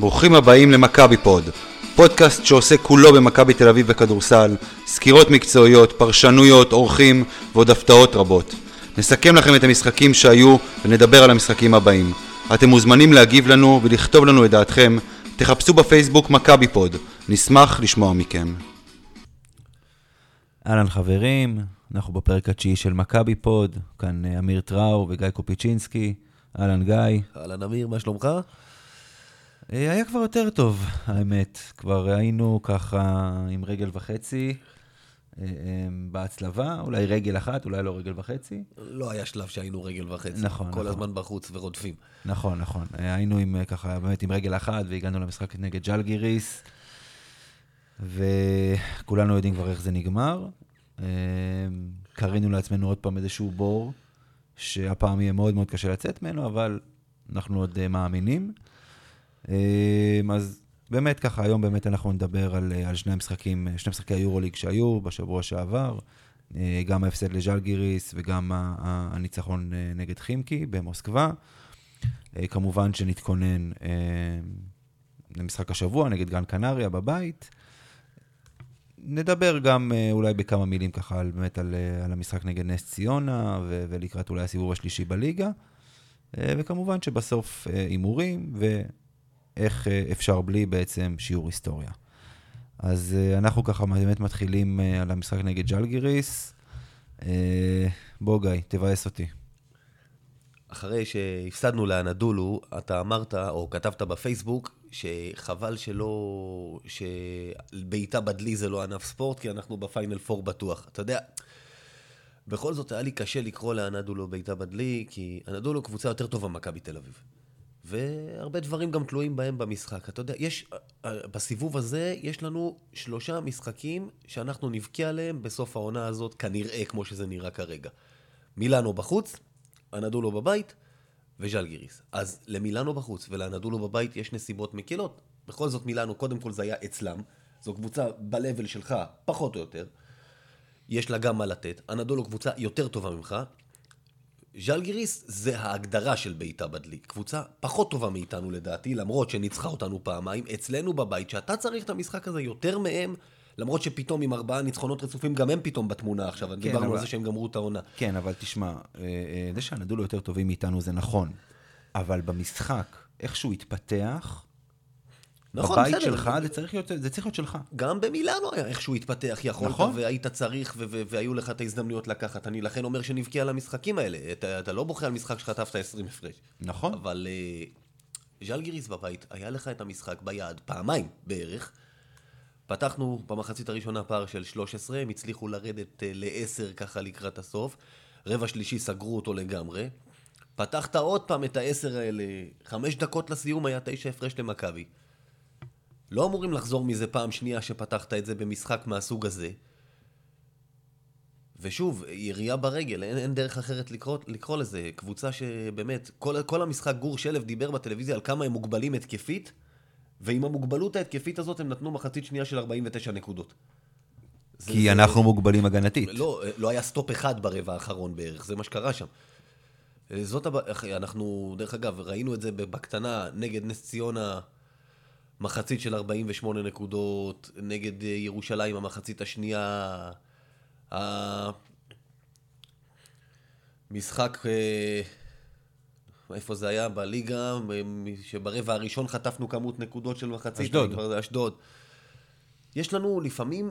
ברוכים הבאים למכבי פוד, פודקאסט שעוסק כולו במכבי תל אביב בכדורסל, סקירות מקצועיות, פרשנויות, אורחים ועוד הפתעות רבות. נסכם לכם את המשחקים שהיו ונדבר על המשחקים הבאים. אתם מוזמנים להגיב לנו ולכתוב לנו את דעתכם. תחפשו בפייסבוק מכבי פוד, נשמח לשמוע מכם. אהלן חברים, אנחנו בפרק התשיעי של מכבי פוד, כאן אה, אמיר טראו וגיא קופיצ'ינסקי. אהלן גיא. אהלן אמיר, מה שלומך? אה, היה כבר יותר טוב, האמת. כבר היינו ככה עם רגל וחצי אה, אה, בהצלבה, אולי רגל אחת, אולי לא רגל וחצי. לא היה שלב שהיינו רגל וחצי. נכון, כל נכון. הזמן בחוץ ורודפים. נכון, נכון. היינו עם ככה, באמת עם רגל אחת, והגענו למשחק נגד ג'לגיריס, וכולנו יודעים כבר איך זה נגמר. קרינו לעצמנו עוד פעם איזשהו בור, שהפעם יהיה מאוד מאוד קשה לצאת ממנו, אבל אנחנו עוד מאמינים. אה, אז באמת ככה, היום באמת אנחנו נדבר על, אה, על שני המשחקים, אה, שני משחקי היורוליג שהיו בשבוע שעבר, אה, גם ההפסד לז'לגיריס וגם הניצחון אה, נגד חימקי במוסקבה. אה, כמובן שנתכונן אה, למשחק השבוע נגד גן קנריה בבית. נדבר גם אה, אולי בכמה מילים ככה על, באמת על, אה, על המשחק נגד נס ציונה ו- ולקראת אולי הסיבוב השלישי בליגה. אה, וכמובן שבסוף אה, הימורים ואיך אה, אפשר בלי בעצם שיעור היסטוריה. אז אה, אנחנו ככה באמת מתחילים אה, על המשחק נגד ג'לגיריס. בוא גיא, תבאס אותי. אחרי שהפסדנו לאנדולו, אתה אמרת, או כתבת בפייסבוק, שחבל שלא... שבעיטה בדלי זה לא ענף ספורט, כי אנחנו בפיינל פור בטוח. אתה יודע, בכל זאת היה לי קשה לקרוא לאנדולו בעיטה בדלי, כי אנדולו קבוצה יותר טובה ממכבי תל אביב. והרבה דברים גם תלויים בהם במשחק. אתה יודע, יש, בסיבוב הזה יש לנו שלושה משחקים שאנחנו נבכה עליהם בסוף העונה הזאת, כנראה כמו שזה נראה כרגע. מילאנו בחוץ, אנדולו בבית וז'לגיריס. אז למילאנו בחוץ ולאנדולו בבית יש נסיבות מקילות. בכל זאת מילאנו, קודם כל זה היה אצלם. זו קבוצה ב-level שלך, פחות או יותר. יש לה גם מה לתת. אנדולו קבוצה יותר טובה ממך. ז'לגיריס זה ההגדרה של בעיטה בדלי. קבוצה פחות טובה מאיתנו לדעתי, למרות שניצחה אותנו פעמיים. אצלנו בבית, שאתה צריך את המשחק הזה יותר מהם, למרות שפתאום עם ארבעה ניצחונות רצופים, גם הם פתאום בתמונה עכשיו. כן, דיברנו אבל- על זה שהם גמרו את העונה. כן, אבל תשמע, אה, אה, זה שהנדולו יותר טובים מאיתנו זה נכון, אבל במשחק, איכשהו התפתח, נכון, בבית בסדר. שלך זה צריך להיות, זה צריך להיות שלך. גם במילאנו היה איכשהו התפתח, יכולת, נכון. והיית צריך, ו- ו- והיו לך את ההזדמנויות לקחת. אני לכן אומר שנבכה על המשחקים האלה. אתה, אתה לא בוכה על משחק שחטפת 20 הפרש. נכון. אבל uh, ז'לגיריס בבית, היה לך את המשחק ביד, פעמיים בערך. פתחנו במחצית הראשונה פער של 13, הם הצליחו לרדת uh, ל-10 ככה לקראת הסוף. רבע שלישי סגרו אותו לגמרי. פתחת עוד פעם את ה-10 האלה, חמש דקות לסיום היה תשע הפרש למכבי. לא אמורים לחזור מזה פעם שנייה שפתחת את זה במשחק מהסוג הזה. ושוב, ירייה ברגל, אין, אין דרך אחרת לקרוא, לקרוא לזה. קבוצה שבאמת, כל, כל המשחק גור שלף דיבר בטלוויזיה על כמה הם מוגבלים התקפית, ועם המוגבלות ההתקפית הזאת הם נתנו מחצית שנייה של 49 נקודות. זה- כי זה- אנחנו מוגבלים הגנתית. לא, לא היה סטופ אחד ברבע האחרון בערך, זה מה שקרה שם. זאת הבעיה, אנחנו, דרך אגב, ראינו את זה בקטנה נגד נס ציונה, מחצית של 48 נקודות, נגד אה, ירושלים המחצית השנייה, המשחק, אה, איפה זה היה? בליגה, מ- שברבע הראשון חטפנו כמות נקודות של מחצית. אשדוד. אשדוד. יש לנו לפעמים,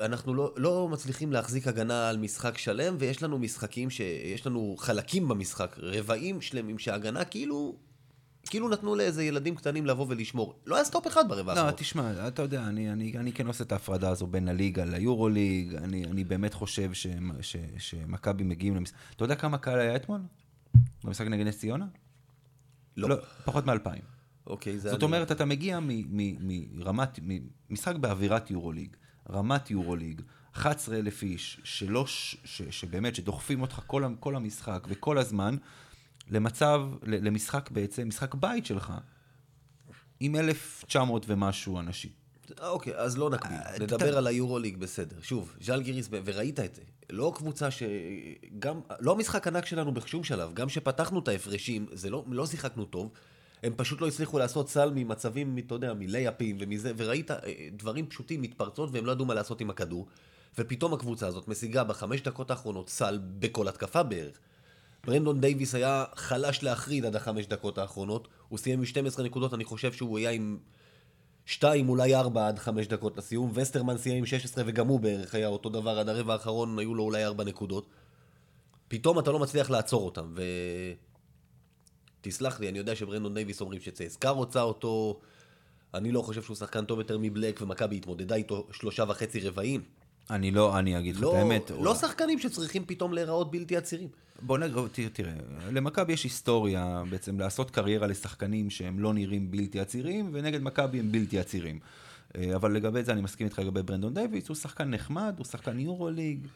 אנחנו לא, לא מצליחים להחזיק הגנה על משחק שלם, ויש לנו משחקים שיש לנו חלקים במשחק, רבעים שלמים שההגנה כאילו, כאילו נתנו לאיזה ילדים קטנים לבוא ולשמור. לא היה stop אחד ברבע לא, האחרון. תשמע, אתה יודע, אני, אני, אני כן עושה את ההפרדה הזו בין הליגה ליורוליג, אני, אני באמת חושב שמכבי מגיעים למשחק... אתה יודע כמה קהל היה אתמול? במשחק נגד נס ציונה? לא. פחות מאלפיים. אוקיי, זה... זאת אני- אומרת, אתה מגיע מרמת, משחק באווירת יורוליג, רמת יורוליג, 11,000 איש, שלא, ש- שבאמת, שדוחפים אותך כל, כל המשחק וכל הזמן, למצב, למשחק בעצם, משחק בית שלך, עם 1,900 ומשהו אנשים. אוקיי, אז לא נקביל. אה, נדבר על היורוליג, בסדר. שוב, ז'לגיריס, ב- וראית את זה. לא קבוצה ש... גם... לא המשחק ענק שלנו בשום שלב. גם שפתחנו את ההפרשים, זה לא, לא שיחקנו טוב. הם פשוט לא הצליחו לעשות סל ממצבים, אתה יודע, מלייפים ומזה, וראית אה, דברים פשוטים, מתפרצות, והם לא ידעו מה לעשות עם הכדור. ופתאום הקבוצה הזאת משיגה בחמש דקות האחרונות סל בכל התקפה בערך. ברנדון דייוויס היה חלש להחריד עד החמש דקות האחרונות, הוא סיים עם 12 נקודות, אני חושב שהוא היה עם 2, אולי 4 עד 5 דקות לסיום, וסטרמן סיים עם 16 וגם הוא בערך היה אותו דבר, עד הרבע האחרון היו לו אולי 4 נקודות. פתאום אתה לא מצליח לעצור אותם, ו... תסלח לי, אני יודע שברנדון דייוויס אומרים שצייסקה רוצה אותו, אני לא חושב שהוא שחקן טוב יותר מבלק, ומכבי התמודדה איתו שלושה וחצי רבעים. אני לא, אני אגיד לך את לא, האמת. לא שחקנים שצריכים פתאום להיראות בלתי עצירים. בוא נראה, תראה, למכבי יש היסטוריה בעצם לעשות קריירה לשחקנים שהם לא נראים בלתי עצירים, ונגד מכבי הם בלתי עצירים. אה, אבל לגבי זה אני מסכים איתך לגבי ברנדון דייוויס, הוא שחקן נחמד, הוא שחקן יורו-ליג.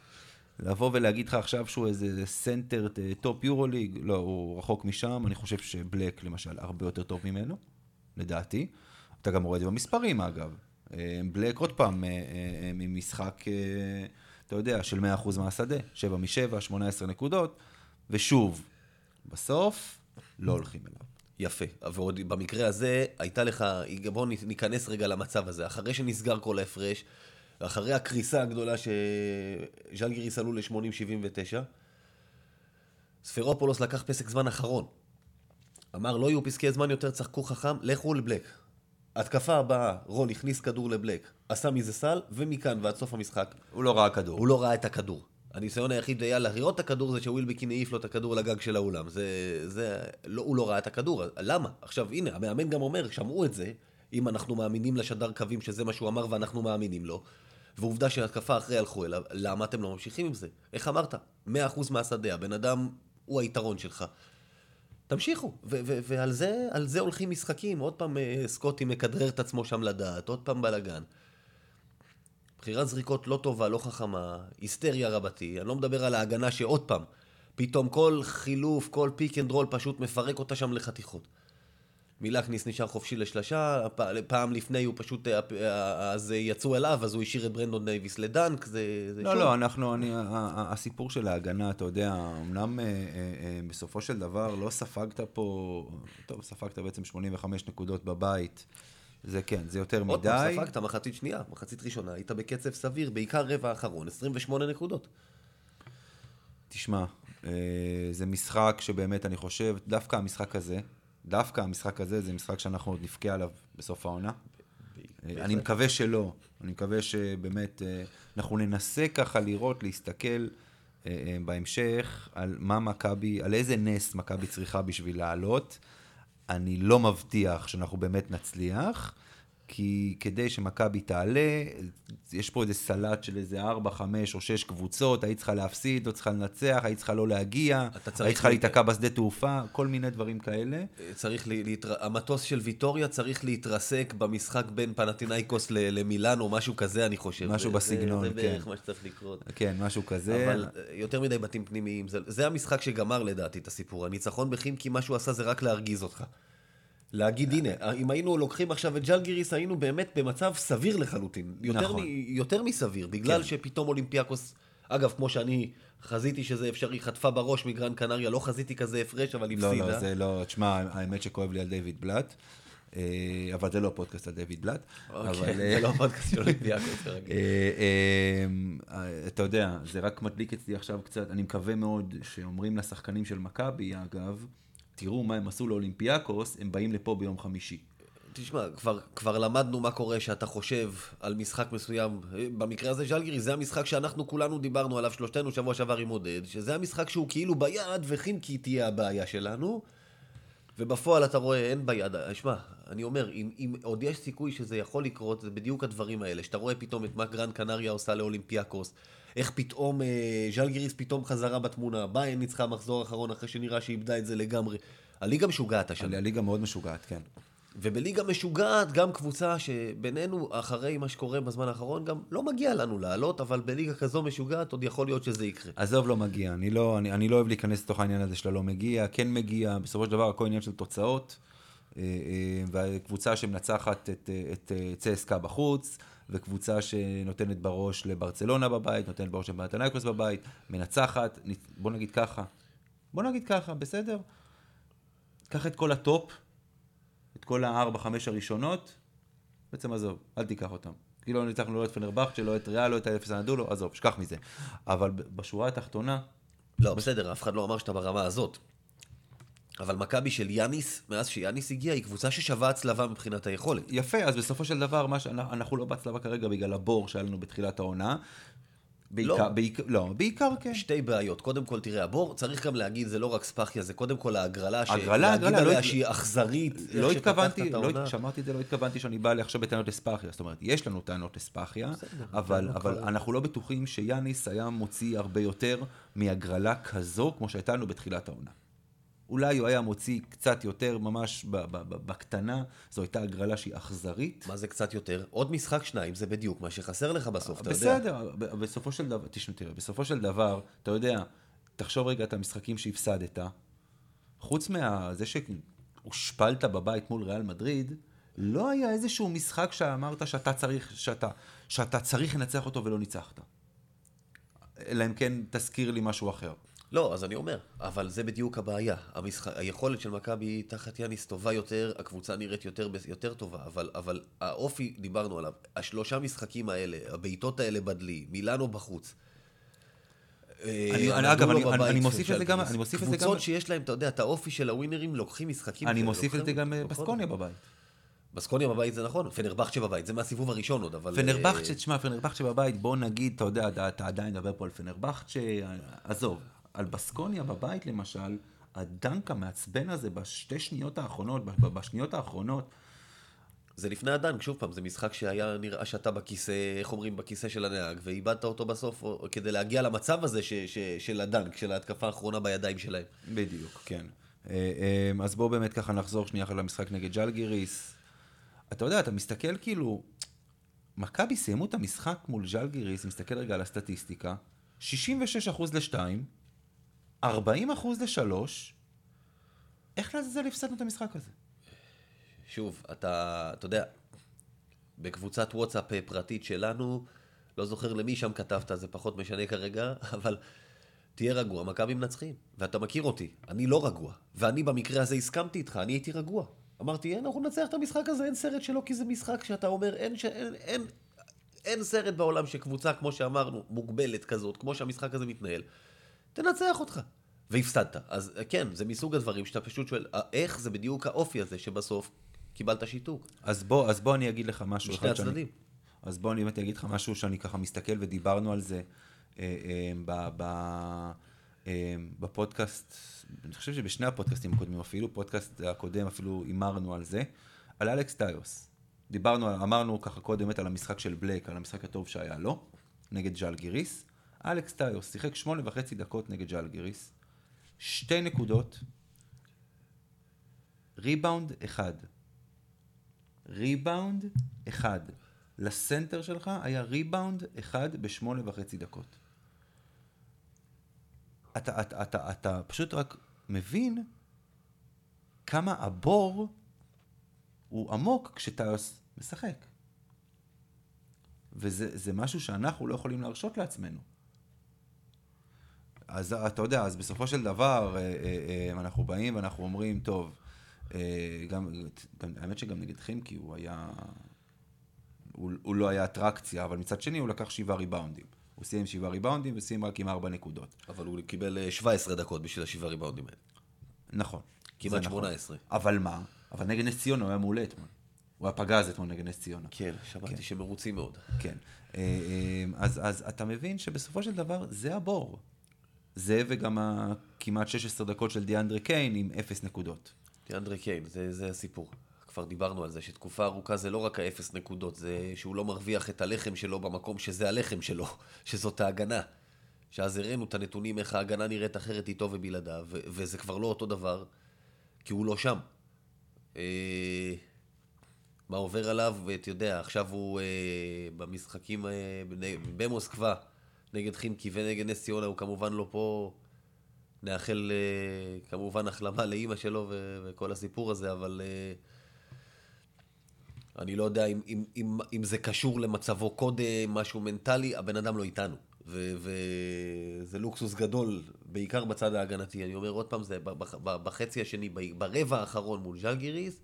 לבוא ולהגיד לך עכשיו שהוא איזה סנטר top יורו-ליג, לא, הוא רחוק משם, אני חושב שבלק למשל הרבה יותר טוב ממנו, לדעתי. אתה גם רואה את זה במספרים אגב. אה, בלק עוד פעם, אה, אה, ממשחק, אה, אתה יודע, של 100% מהשדה, 7 מ-7, 18 נקודות, ושוב, בסוף לא הולכים אליו. יפה, ועוד במקרה הזה, הייתה לך, בואו ניכנס רגע למצב הזה. אחרי שנסגר כל ההפרש, אחרי הקריסה הגדולה שז'לגיריס עלו ל-80-79, ספרופולוס לקח פסק זמן אחרון. אמר, לא יהיו פסקי זמן יותר, צחקו חכם, לכו לבלק. התקפה הבאה, רון הכניס כדור לבלק, עשה מזה סל, ומכאן ועד סוף המשחק, הוא לא ראה כדור. הוא לא ראה את הכדור. הניסיון היחיד היה לראות את הכדור זה שווילבקין העיף לו את הכדור לגג של האולם. זה, זה, לא, הוא לא ראה את הכדור, למה? עכשיו, הנה, המאמן גם אומר, שמעו את זה, אם אנחנו מאמינים לשדר קווים שזה מה שהוא אמר ואנחנו מאמינים לו, ועובדה שהתקפה אחרי הלכו אליו, למה אתם לא ממשיכים עם זה? איך אמרת? 100% מהשדה, הבן אדם הוא היתרון שלך. תמשיכו, ו- ו- ועל זה, זה הולכים משחקים. עוד פעם אה, סקוטי מכדרר את עצמו שם לדעת, עוד פעם בלאגן. בחירת זריקות לא טובה, לא חכמה, היסטריה רבתי. אני לא מדבר על ההגנה שעוד פעם, פתאום כל חילוף, כל pick and roll פשוט מפרק אותה שם לחתיכות. מילאקניס נשאר חופשי לשלושה, פ- פעם לפני הוא פשוט, אז יצאו אליו, אז הוא השאיר את ברנדון דייוויס לדנק, זה, זה לא, שוב. לא, אנחנו, אני, הסיפור של ההגנה, אתה יודע, אמנם אה, אה, אה, בסופו של דבר לא ספגת פה, טוב, ספגת בעצם 85 נקודות בבית, זה כן, זה יותר עוד פעם, מדי. ספגת מחצית שנייה, מחצית ראשונה, היית בקצב סביר, בעיקר רבע האחרון, 28 נקודות. תשמע, אה, זה משחק שבאמת אני חושב, דווקא המשחק הזה, דווקא המשחק הזה, זה משחק שאנחנו עוד נבכה עליו בסוף העונה. אה, אני מקווה שלא, אני מקווה שבאמת אה, אנחנו ננסה ככה לראות, להסתכל בהמשך על מה מכבי, על איזה נס מכבי צריכה בשביל לעלות. אני לא מבטיח שאנחנו באמת נצליח, כי כדי שמכבי תעלה, יש פה איזה סלט של איזה 4, 5 או 6 קבוצות, היית צריכה להפסיד, לא צריכה לנצח, היית צריכה לא להגיע, צריך היית צריכה לה- להיתקע בשדה תעופה, כל מיני דברים כאלה. צריך, לה- להתר... המטוס של ויטוריה צריך להתרסק במשחק בין פנטינאיקוס למילאן או משהו כזה, אני חושב. משהו זה- בסגנון, זה, זה בערך כן. מה שצריך לקרות. כן, משהו כזה. אבל אה, יותר מדי בתים פנימיים, זה, זה המשחק שגמר לדעתי את הסיפור. הניצחון בחימקי, מה שהוא עשה זה רק להרגיז אותך. להגיד, הנה, אם היינו לוקחים עכשיו את ג'לגיריס, היינו באמת במצב סביר לחלוטין. יותר, נכון. מ, יותר מסביר, בגלל כן. שפתאום אולימפיאקוס, אגב, כמו שאני חזיתי שזה אפשרי, חטפה בראש מגרן קנריה, לא חזיתי כזה הפרש, אבל לא, הפסידה. לא, זה לא, תשמע, האמת שכואב לי על דיוויד בלאט, אה, אבל זה לא פודקאסט על דיוויד בלאט. אוקיי, זה אה, לא פודקאסט של אולימפיאקוס כרגיל. אה, אתה יודע, זה רק מדליק אצלי עכשיו קצת, אני מקווה מאוד שאומרים לשחקנים של מכבי, אגב, תראו מה הם עשו לאולימפיאקוס, הם באים לפה ביום חמישי. תשמע, כבר, כבר למדנו מה קורה שאתה חושב על משחק מסוים. במקרה הזה ז'לגיריס, זה המשחק שאנחנו כולנו דיברנו עליו שלושתנו שבוע שעבר עם עודד, שזה המשחק שהוא כאילו ביד, וחימקי תהיה הבעיה שלנו. ובפועל אתה רואה, אין ביד. שמע, אני אומר, אם, אם עוד יש סיכוי שזה יכול לקרות, זה בדיוק הדברים האלה. שאתה רואה פתאום את מה גרן קנריה עושה לאולימפיאקוס, איך פתאום אה, ז'לגיריס פתאום חזרה בתמונה, ביין ניצחה מחזור אחרון אחרי שנראה שאיבדה את זה לגמרי. הליגה משוגעת השנה. הליגה מאוד משוגעת, כן. ובליגה משוגעת, גם קבוצה שבינינו, אחרי מה שקורה בזמן האחרון, גם לא מגיע לנו לעלות, אבל בליגה כזו משוגעת עוד יכול להיות שזה יקרה. עזוב, לא מגיע. אני לא, אני, אני לא אוהב להיכנס לתוך העניין הזה של הלא מגיע, כן מגיע, בסופו של דבר הכל עניין של תוצאות. אה, אה, והקבוצה שמנצחת את, אה, את, את צסקה בחוץ, וקבוצה שנותנת בראש לברצלונה בבית, נותנת בראש לפנאתינייקוס בבית, מנצחת, בוא נגיד ככה, בוא נגיד ככה, בסדר? קח את כל הטופ, את כל הארבע, חמש הראשונות, בעצם עזוב, אל תיקח אותם. כאילו לא ניצחנו לא את פנרבכצ'ה, לא את ריאל, לא את האפס הנדולו, עזוב, שכח מזה. אבל בשורה התחתונה, לא, בסדר, אף אחד לא אמר שאתה ברמה הזאת. אבל מכבי של יאניס, מאז שיאניס הגיע, היא קבוצה ששווה הצלבה מבחינת היכולת. יפה, אז בסופו של דבר, מה שאנחנו אנחנו לא בהצלבה כרגע בגלל הבור שהיה לנו בתחילת העונה. בעיקר, לא. בעיקר, לא, בעיקר כן. שתי בעיות. קודם כל, תראה, הבור, צריך גם להגיד, זה לא רק ספאחיה, זה קודם כל ההגרלה, הגרלה, להגיד הגרלה, לא עליה הת- שהיא אכזרית. לא התכוונתי, לא. כשאמרתי את זה לא התכוונתי שאני בא עכשיו בטענות לספאחיה, זאת אומרת, יש לנו טענות לספאחיה, אבל, אבל אנחנו לא בטוחים שיאניס היה מוציא הרבה יותר מהגרלה כזו, כמו שהייתה לנו בתחילת העונה. אולי הוא היה מוציא קצת יותר, ממש בקטנה, זו הייתה הגרלה שהיא אכזרית. מה זה קצת יותר? עוד משחק שניים, זה בדיוק מה שחסר לך בסוף, אתה יודע. בסדר, בסופו של דבר, תשמע, תראה, בסופו של דבר, אתה יודע, תחשוב רגע את המשחקים שהפסדת, חוץ מזה שהושפלת בבית מול ריאל מדריד, לא היה איזשהו משחק שאמרת שאתה צריך, שאתה, שאתה צריך לנצח אותו ולא ניצחת. אלא אם כן תזכיר לי משהו אחר. לא, אז אני אומר, אבל זה בדיוק הבעיה. המשח... היכולת של מכבי תחת יאניס טובה יותר, הקבוצה נראית יותר, יותר טובה, אבל, אבל האופי, דיברנו עליו, השלושה משחקים האלה, הבעיטות האלה בדלי, מילאנו בחוץ. אני- אה, אני- אגב, אני- מוסיף של לזה גם-. אני מוסיף לזה גם- קבוצות שיש להם, אתה יודע, את האופי של הווינרים, לוקחים משחקים. אני מוסיף לזה לוקחים- גם אה, בסקוניה בבית. בסקוניה בבית זה נכון, פנרבכצ'ה בבית, זה מהסיבוב הראשון עוד, אבל... פנרבכצ'ה, אה, תשמע, פנרבכצ'ה בבית, בוא נגיד, אתה יודע, אתה עדיין מדבר פה על פנרבכצ'ה, עזוב, על בסקוניה בבית למשל, הדנק המעצבן הזה בשתי שניות האחרונות, בשניות האחרונות, זה לפני הדנק, שוב פעם, זה משחק שהיה נראה שאתה בכיסא, איך אומרים, בכיסא של הנהג, ואיבדת אותו בסוף או- כדי להגיע למצב הזה ש, ש, של הדנק, של ההתקפה האחרונה בידיים שלהם. בדיוק, כן. אה, אה, אז בואו באמת ככה נחזור שנייה אחת למשחק נגד ז'לגיריס. אתה יודע, אתה מסתכל כאילו, מכבי סיימו את המשחק מול ז'לגיריס, מסתכל רגע על הסטטיסטיקה, 66% ל-2, 40% ל-3, איך לעזאזל הפסדנו את המשחק הזה? שוב, אתה, אתה יודע, בקבוצת וואטסאפ אה, פרטית שלנו, לא זוכר למי שם כתבת, זה פחות משנה כרגע, אבל תהיה רגוע, מכבי מנצחים, ואתה מכיר אותי, אני לא רגוע, ואני במקרה הזה הסכמתי איתך, אני הייתי רגוע. אמרתי, אין, אנחנו ננצח את המשחק הזה, אין סרט שלא, כי זה משחק שאתה אומר, אין, ש... אין, אין, אין סרט בעולם שקבוצה, כמו שאמרנו, מוגבלת כזאת, כמו שהמשחק הזה מתנהל, תנצח אותך. והפסדת. אז כן, זה מסוג הדברים שאתה פשוט שואל, "אה, איך זה בדיוק האופי הזה שבסוף קיבלת שיתוק. אז בוא, אז בוא אני אגיד לך משהו. אחד שאני- הצדדים. אז בוא אני באמת אגיד לך משהו שאני ככה מסתכל ודיברנו על זה אה, אה, ב, ב, אה, בפודקאסט, אני חושב שבשני הפודקאסטים הקודמים אפילו, פודקאסט הקודם אפילו הימרנו על זה, על אלכס טיוס. דיברנו, אמרנו ככה קודם על המשחק של בלק, על המשחק הטוב שהיה לו, נגד ז'אלגיריס. אלכס טיוס שיחק שמונה וחצי דקות נגד ז'אלגיריס, שתי נקודות, ריבאונד אחד. ריבאונד אחד. לסנטר שלך היה ריבאונד אחד בשמונה וחצי דקות. אתה, אתה, אתה, אתה פשוט רק מבין כמה הבור הוא עמוק כשטאיוס משחק. וזה זה משהו שאנחנו לא יכולים להרשות לעצמנו. אז אתה יודע, אז בסופו של דבר, אה, אה, אה, אנחנו באים ואנחנו אומרים, טוב, גם, גם, האמת שגם נגד חימקי הוא היה, הוא, הוא לא היה אטרקציה, אבל מצד שני הוא לקח שבעה ריבאונדים. הוא סיים שבעה ריבאונדים וסיים רק עם ארבע נקודות. אבל הוא קיבל אה, 17 דקות בשביל השבעה ריבאונדים האלה. נכון. כמעט זה נכון. 18. אבל מה? אבל נגד נס ציונה הוא היה מעולה אתמול. הוא היה פגז אתמול נגד נס ציונה. כן, שמעתי שמרוצים מאוד. כן. אז, אז אתה מבין שבסופו של דבר זה הבור. זה וגם הכמעט 16 דקות של דיאנדרה קיין עם אפס נקודות. אנדרי קיין, זה, זה הסיפור. כבר דיברנו על זה, שתקופה ארוכה זה לא רק האפס נקודות, זה שהוא לא מרוויח את הלחם שלו במקום שזה הלחם שלו, שזאת ההגנה. שאז הראינו את הנתונים, איך ההגנה נראית אחרת איתו ובלעדיו, ו- וזה כבר לא אותו דבר, כי הוא לא שם. אה, מה עובר עליו, ואתה יודע, עכשיו הוא אה, במשחקים אה, במוסקבה, נגד חימקי ונגד נס ציונה, הוא כמובן לא פה. נאחל אה, כמובן החלמה לאימא שלו ו- וכל הסיפור הזה, אבל אה, אני לא יודע אם, אם, אם, אם זה קשור למצבו קודם, משהו מנטלי, הבן אדם לא איתנו. וזה לוקסוס גדול, בעיקר בצד ההגנתי. אני אומר עוד פעם, זה בחצי השני, ברבע האחרון מול ז'לגיריס,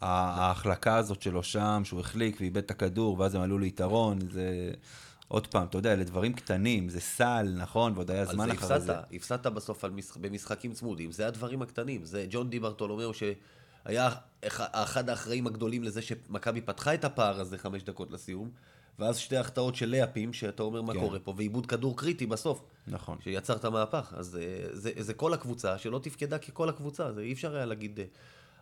ההחלקה הזאת שלו שם, שהוא החליק ואיבד את הכדור, ואז הם עלו ליתרון, זה... עוד פעם, אתה יודע, אלה דברים קטנים, זה סל, נכון, ועוד היה זמן אחרי זה. הפסדת, הפסדת בסוף משח... במשחקים צמודים, זה הדברים הקטנים, זה ג'ון די ברטולומיאו שהיה אחד האחראים הגדולים לזה שמכבי פתחה את הפער הזה חמש דקות לסיום, ואז שתי החטאות של לאפים, שאתה אומר מה כן. קורה פה, ועיבוד כדור קריטי בסוף. נכון. שיצר את המהפך. אז זה, אה, זה, זה כל הקבוצה שלא תפקדה ככל הקבוצה, זה אי אפשר היה להגיד אה,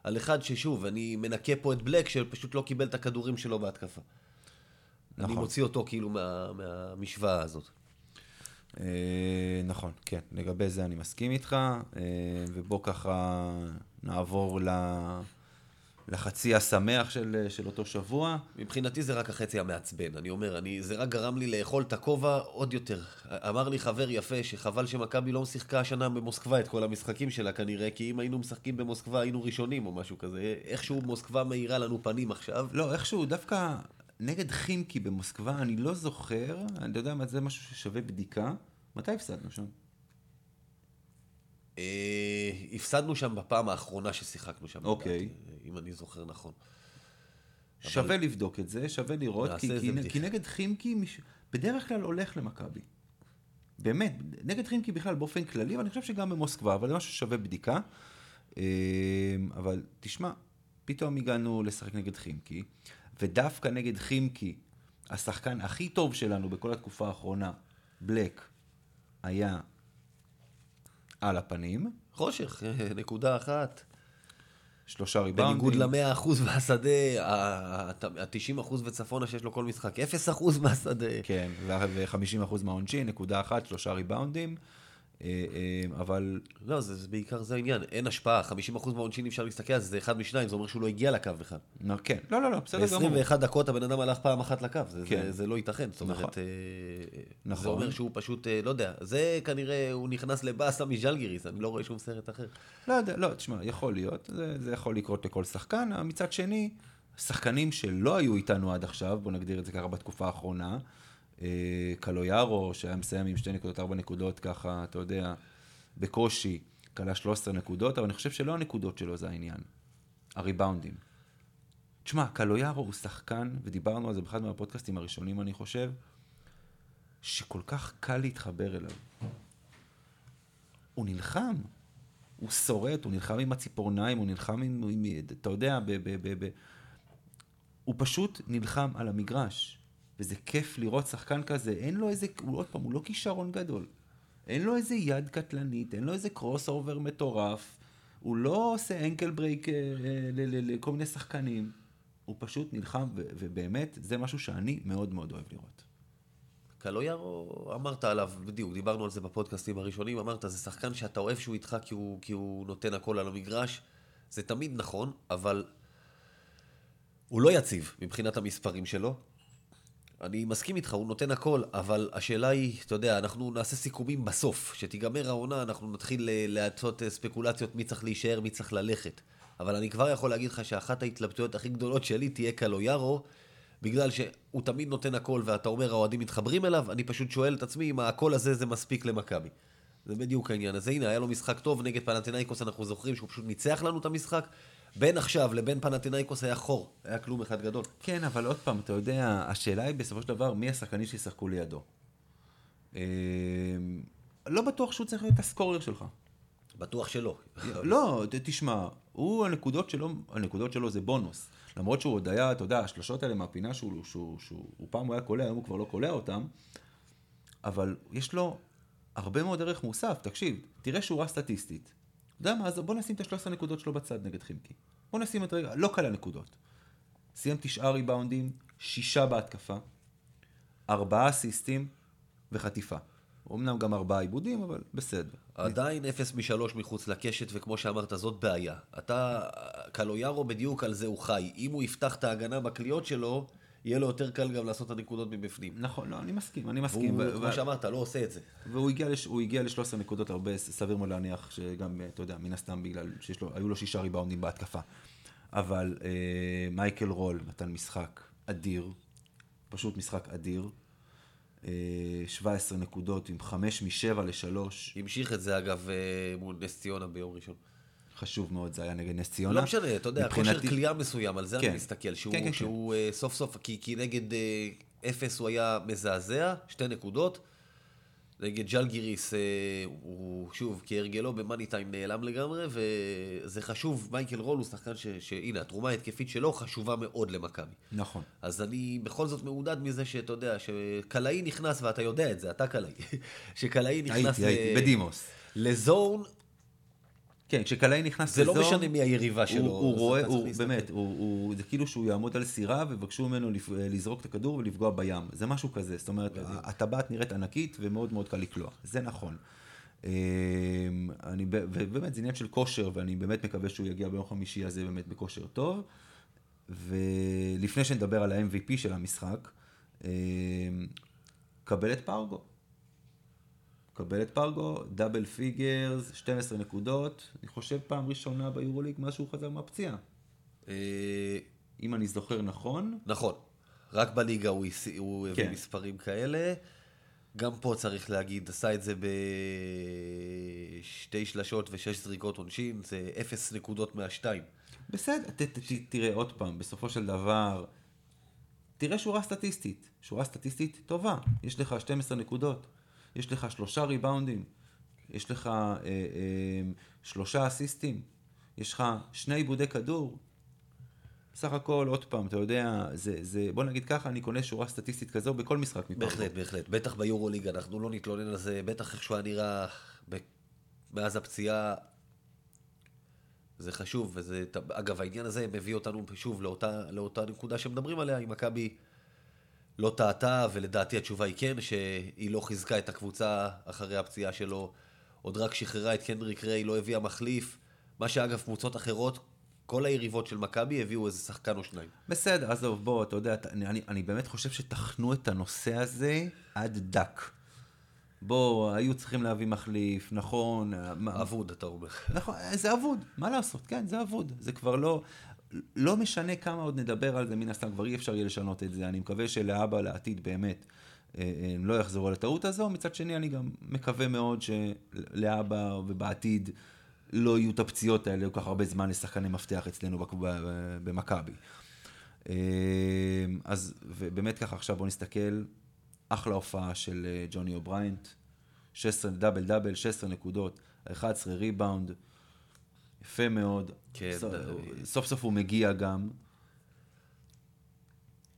על אחד ששוב, אני מנקה פה את בלק שפשוט לא קיבל את הכדורים שלו בהתקפה. נכון. אני מוציא אותו כאילו מה, מהמשוואה הזאת. אה, נכון, כן, לגבי זה אני מסכים איתך, ובוא ככה נעבור ל... לחצי השמח של, של אותו שבוע. מבחינתי זה רק החצי המעצבן. אני אומר, אני, זה רק גרם לי לאכול את הכובע עוד יותר. אמר לי חבר יפה שחבל שמכבי לא שיחקה השנה במוסקבה את כל המשחקים שלה כנראה, כי אם היינו משחקים במוסקבה היינו ראשונים או משהו כזה. איכשהו מוסקבה מאירה לנו פנים עכשיו. לא, איכשהו דווקא נגד חימקי במוסקבה, אני לא זוכר, אני יודע מה זה משהו ששווה בדיקה. מתי הפסדנו שם? אה, הפסדנו שם בפעם האחרונה ששיחקנו שם. אוקיי. אם אני זוכר נכון. שווה אבל... לבדוק את זה, שווה לראות, כי, כי, כי נגד חימקי מש... בדרך כלל הולך למכבי. באמת, נגד חימקי בכלל באופן כללי, ואני חושב שגם במוסקבה, אבל זה משהו ששווה בדיקה. אה, אבל תשמע, פתאום הגענו לשחק נגד חימקי, ודווקא נגד חימקי, השחקן הכי טוב שלנו בכל התקופה האחרונה, בלק, היה על הפנים. חושך, נקודה אחת. שלושה ריבאונדים. בניגוד למאה אחוז מהשדה, ה-90 אחוז וצפונה שיש לו כל משחק, אפס אחוז מהשדה. כן, ו-50 אחוז מהעונשין, נקודה אחת, שלושה ריבאונדים. אה, אה, אבל... לא, זה, זה בעיקר זה העניין, אין השפעה, 50% מהעונשין אפשר להסתכל על זה, זה אחד משניים, זה אומר שהוא לא הגיע לקו בכלל. לא, כן, לא, לא, לא, בסדר גמור. ב-21 דקות הבן אדם הלך פעם אחת לקו, זה, כן. זה, זה לא ייתכן, זאת אומרת, נכון. אה, נכון. זה אומר שהוא פשוט, לא יודע, זה כנראה, הוא נכנס לבאסה מז'לגיריס, אני לא רואה שום סרט אחר. לא יודע, לא, תשמע, יכול להיות, זה, זה יכול לקרות לכל שחקן, מצד שני, שחקנים שלא היו איתנו עד עכשיו, בוא נגדיר את זה ככה בתקופה האחרונה, קלויארו, שהיה מסיים עם שתי נקודות, ארבע נקודות, ככה, אתה יודע, בקושי, כלה 13 נקודות, אבל אני חושב שלא הנקודות שלו זה העניין, הריבאונדים. תשמע, קלויארו הוא שחקן, ודיברנו על זה באחד מהפודקאסטים הראשונים, אני חושב, שכל כך קל להתחבר אליו. הוא נלחם, הוא שורט, הוא נלחם עם הציפורניים, הוא נלחם עם, עם אתה יודע, ב, ב, ב, ב... הוא פשוט נלחם על המגרש. וזה כיף לראות שחקן כזה, אין לו איזה, הוא עוד פעם, הוא לא כישרון גדול. אין לו איזה יד קטלנית, אין לו איזה crossover מטורף, הוא לא עושה ankle break אה, לכל מיני שחקנים. הוא פשוט נלחם, ובאמת, זה משהו שאני מאוד מאוד אוהב לראות. קלויארו, אמרת עליו, בדיוק, דיברנו על זה בפודקאסטים הראשונים, אמרת, זה שחקן שאתה אוהב שהוא איתך כי הוא, כי הוא נותן הכל על המגרש. זה תמיד נכון, אבל הוא לא יציב מבחינת המספרים שלו. אני מסכים איתך, הוא נותן הכל, אבל השאלה היא, אתה יודע, אנחנו נעשה סיכומים בסוף. שתיגמר העונה, אנחנו נתחיל אה, לעשות אה, ספקולציות מי צריך להישאר, מי צריך ללכת. אבל אני כבר יכול להגיד לך שאחת ההתלבטויות הכי גדולות שלי תהיה קלויארו, בגלל שהוא תמיד נותן הכל, ואתה אומר, האוהדים מתחברים אליו, אני פשוט שואל את עצמי אם הקול הזה זה מספיק למכבי. זה בדיוק העניין הזה. הנה, היה לו משחק טוב נגד פנטינאיקוס, אנחנו זוכרים שהוא פשוט ניצח לנו את המשחק. בין עכשיו לבין פנטינאיקוס היה חור, היה כלום אחד גדול. כן, אבל עוד פעם, אתה יודע, השאלה היא בסופו של דבר, מי השחקנים שישחקו לידו. אמ, לא בטוח שהוא צריך להיות הסקורר שלך. בטוח שלא. לא, תשמע, הוא, הנקודות שלו, הנקודות שלו זה בונוס. למרות שהוא עוד היה, אתה יודע, השלושות האלה מהפינה שהוא, שהוא, שהוא, שהוא פעם הוא היה קולע, היום הוא כבר לא קולע אותם, אבל יש לו הרבה מאוד ערך מוסף. תקשיב, תראה שורה סטטיסטית. יודע מה, אז בוא נשים את השלוש עשרה נקודות שלו בצד נגד חימקי. בוא נשים את רגע, לא קל הנקודות. סיים תשעה ריבאונדים, שישה בהתקפה, ארבעה אסיסטים וחטיפה. אמנם גם ארבעה עיבודים, אבל בסדר. עדיין אפס משלוש מחוץ לקשת, וכמו שאמרת, זאת בעיה. אתה, קלויארו בדיוק על זה הוא חי. אם הוא יפתח את ההגנה בקליעות שלו, יהיה לו יותר קל גם לעשות את הנקודות מבפנים. נכון, לא, אני מסכים, אני מסכים. והוא, כמו שאמרת, לא עושה את זה. והוא הגיע, לש, הגיע ל-13 נקודות הרבה, סביר מאוד להניח שגם, אתה יודע, מן הסתם בגלל שהיו לו שישה ריבאונדים בהתקפה. אבל אה, מייקל רול נתן משחק אדיר, פשוט משחק אדיר. אה, 17 נקודות עם 5 מ-7 ל-3. המשיך את זה אגב אה, מול נס ציונה ביום ראשון. חשוב מאוד זה היה נגד נס ציונה. לא משנה, אתה יודע, כושר מבחינתי- כליאה מסוים, על זה כן. אני מסתכל, שהוא, כן, כן, שהוא אה, סוף סוף, כי, כי נגד אה, אפס הוא היה מזעזע, שתי נקודות. נגד ג'לגיריס, אה, הוא שוב, כהרגלו במאני טיים נעלם לגמרי, וזה חשוב, מייקל רול הוא שחקן ש... שהנה, התרומה ההתקפית שלו חשובה מאוד למכבי. נכון. אז אני בכל זאת מעודד מזה שאתה יודע, שקלעי נכנס, ואתה יודע את זה, אתה קלעי, שקלעי נכנס הייתי, הייתי, בדימוס. לזון, כן, כשקלעי נכנס זה לא לזון, משנה מי היריבה שלו. הוא, הוא רואה, הוא. באמת, הוא, הוא, זה כאילו שהוא יעמוד על סירה ויבקשו ממנו לזרוק את הכדור ולפגוע בים. זה משהו כזה. זאת אומרת, הטבעת נראית ענקית ומאוד מאוד קל לקלוע. זה נכון. אמ, אני, ובאמת, זה עניין של כושר, ואני באמת מקווה שהוא יגיע ביום חמישי הזה באמת בכושר טוב. ולפני שנדבר על ה-MVP של המשחק, אמ, קבל את פרגו. קבל את פרגו, double figures, 12 נקודות, אני חושב פעם ראשונה ביורוליג מאז שהוא חזר מהפציעה. אה, אם אני זוכר נכון, נכון, רק בליגה הוא, הוא הביא כן. מספרים כאלה. גם פה צריך להגיד, עשה את זה בשתי שלשות ושש זריקות עונשין, זה אפס נקודות מהשתיים. בסדר, ת, ת, ת, תראה עוד פעם, בסופו של דבר, תראה שורה סטטיסטית, שורה סטטיסטית טובה, יש לך 12 נקודות, יש לך שלושה ריבאונדים, יש לך אה, אה, שלושה אסיסטים, יש לך שני עיבודי כדור. בסך הכל, עוד פעם, אתה יודע, זה, זה, בוא נגיד ככה, אני קונה שורה סטטיסטית כזו בכל משחק מפרגו. בהחלט, בהחלט. בטח ביורוליג, אנחנו לא נתלונן על זה, בטח איך שהוא היה נראה. מאז הפציעה. זה חשוב, וזה... אגב, העניין הזה מביא אותנו שוב לאותה, לאותה נקודה שמדברים עליה, אם מכבי לא טעתה, ולדעתי התשובה היא כן, שהיא לא חיזקה את הקבוצה אחרי הפציעה שלו, עוד רק שחררה את קנדריק ריי, לא הביאה מחליף, מה שאגב, קבוצות אחרות, כל היריבות של מכבי הביאו איזה שחקן או שניים. בסדר, עזוב, בוא, אתה יודע, אני, אני, אני באמת חושב שטחנו את הנושא הזה עד דק. בוא, היו צריכים להביא מחליף, נכון. מה- אבוד, אתה אומר. נכון, זה אבוד, מה לעשות, כן, זה אבוד. זה כבר לא, לא משנה כמה עוד נדבר על זה, מן הסתם כבר אי אפשר יהיה לשנות את זה. אני מקווה שלהבא, לעתיד, באמת, אה, אה, הם לא יחזרו על הטעות הזו. מצד שני, אני גם מקווה מאוד שלהבא ובעתיד לא יהיו את הפציעות האלה כל כך הרבה זמן לשחקני מפתח אצלנו במכבי. אה, אז, ובאמת ככה, עכשיו בואו נסתכל, אחלה הופעה של ג'וני אובריינט, 16 דאבל דאבל, 16 נקודות, 11 ריבאונד, יפה מאוד. כן, סוף, דוד. סוף סוף הוא מגיע גם.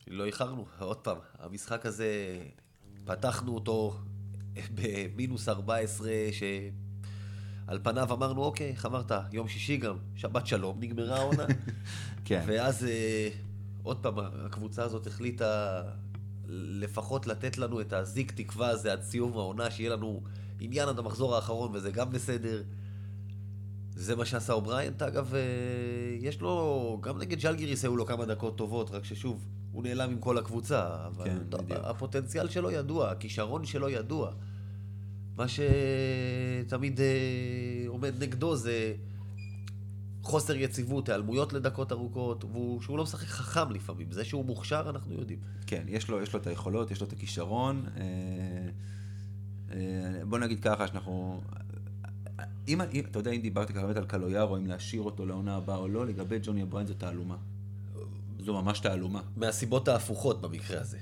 לא איחרנו, עוד פעם, המשחק הזה, פתחנו אותו במינוס 14, שעל פניו אמרנו, אוקיי, איך אמרת, יום שישי גם, שבת שלום, נגמרה העונה. כן. ואז אה, עוד פעם, הקבוצה הזאת החליטה לפחות לתת לנו את הזיק תקווה הזה עד סיום העונה, שיהיה לנו עניין עד המחזור האחרון, וזה גם בסדר. זה מה שעשה אובריינט, אגב, אה, יש לו, גם נגד ז'לגיריס היו לו כמה דקות טובות, רק ששוב, הוא נעלם עם כל הקבוצה, אבל כן, טוב. הפוטנציאל שלו ידוע, הכישרון שלו ידוע. מה שתמיד אה, עומד נגדו זה חוסר יציבות, היעלמויות לדקות ארוכות, והוא, שהוא לא משחק חכם לפעמים. זה שהוא מוכשר, אנחנו יודעים. כן, יש לו, יש לו את היכולות, יש לו את הכישרון. אה, אה, בוא נגיד ככה, שאנחנו... אם, אם, אתה יודע, אם דיברת באמת על קלויארו, אם להשאיר אותו לעונה הבאה או לא, לגבי ג'וני אובריין זו תעלומה. זו ממש תעלומה. מהסיבות ההפוכות במקרה הזה.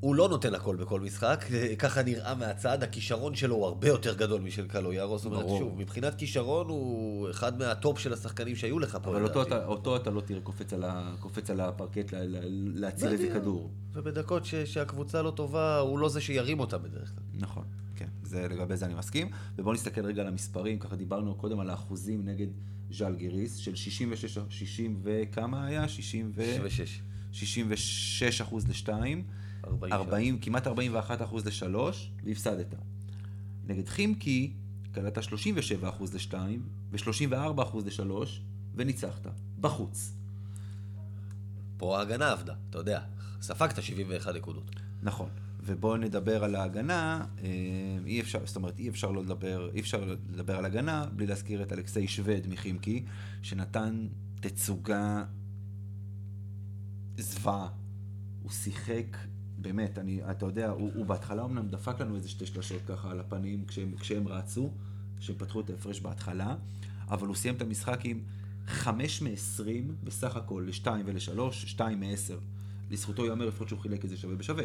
הוא לא נותן הכל בכל משחק, ככה נראה מהצד, הכישרון שלו הוא הרבה יותר גדול משל קלויארו, זאת אומרת. שוב, מבחינת כישרון הוא אחד מהטופ של השחקנים שהיו לך פה. אבל אותו. אתה, אותו אתה לא תראה קופץ על, ה, קופץ על הפרקט לה, לה, להציל איזה. כדור. ובדקות ש, שהקבוצה לא טובה, הוא לא זה שירים אותה בדרך כלל. נכון, כן, זה, לגבי זה אני מסכים. ובואו נסתכל רגע על המספרים, ככה דיברנו קודם על האחוזים נגד ז'לגיריס, של 66, 60 וכמה היה? 60 ו... 66. 66 אחוז לשתיים, 40, 40, כמעט 41 אחוז לשלוש, והפסדת. נגד חימקי, קלטת 37 אחוז לשתיים, ו-34 אחוז לשלוש, וניצחת. בחוץ. פה ההגנה עבדה, אתה יודע, ספגת 71 נקודות. נכון. ובואו נדבר על ההגנה, אה, אי אפשר, זאת אומרת, אי אפשר לא לדבר, אי אפשר לדבר על הגנה בלי להזכיר את אלכסיי שווד מחימקי, שנתן תצוגה זוועה. הוא שיחק, באמת, אני, אתה יודע, הוא, הוא בהתחלה אמנם דפק לנו איזה שתי שלשות ככה על הפנים כשהם, כשהם רצו, כשהם פתחו את ההפרש בהתחלה, אבל הוא סיים את המשחק עם 5 מ-20 בסך הכל, ל-2 ול-3, 2 מ-10. לזכותו ייאמר לפחות שהוא חילק את זה שווה בשווה.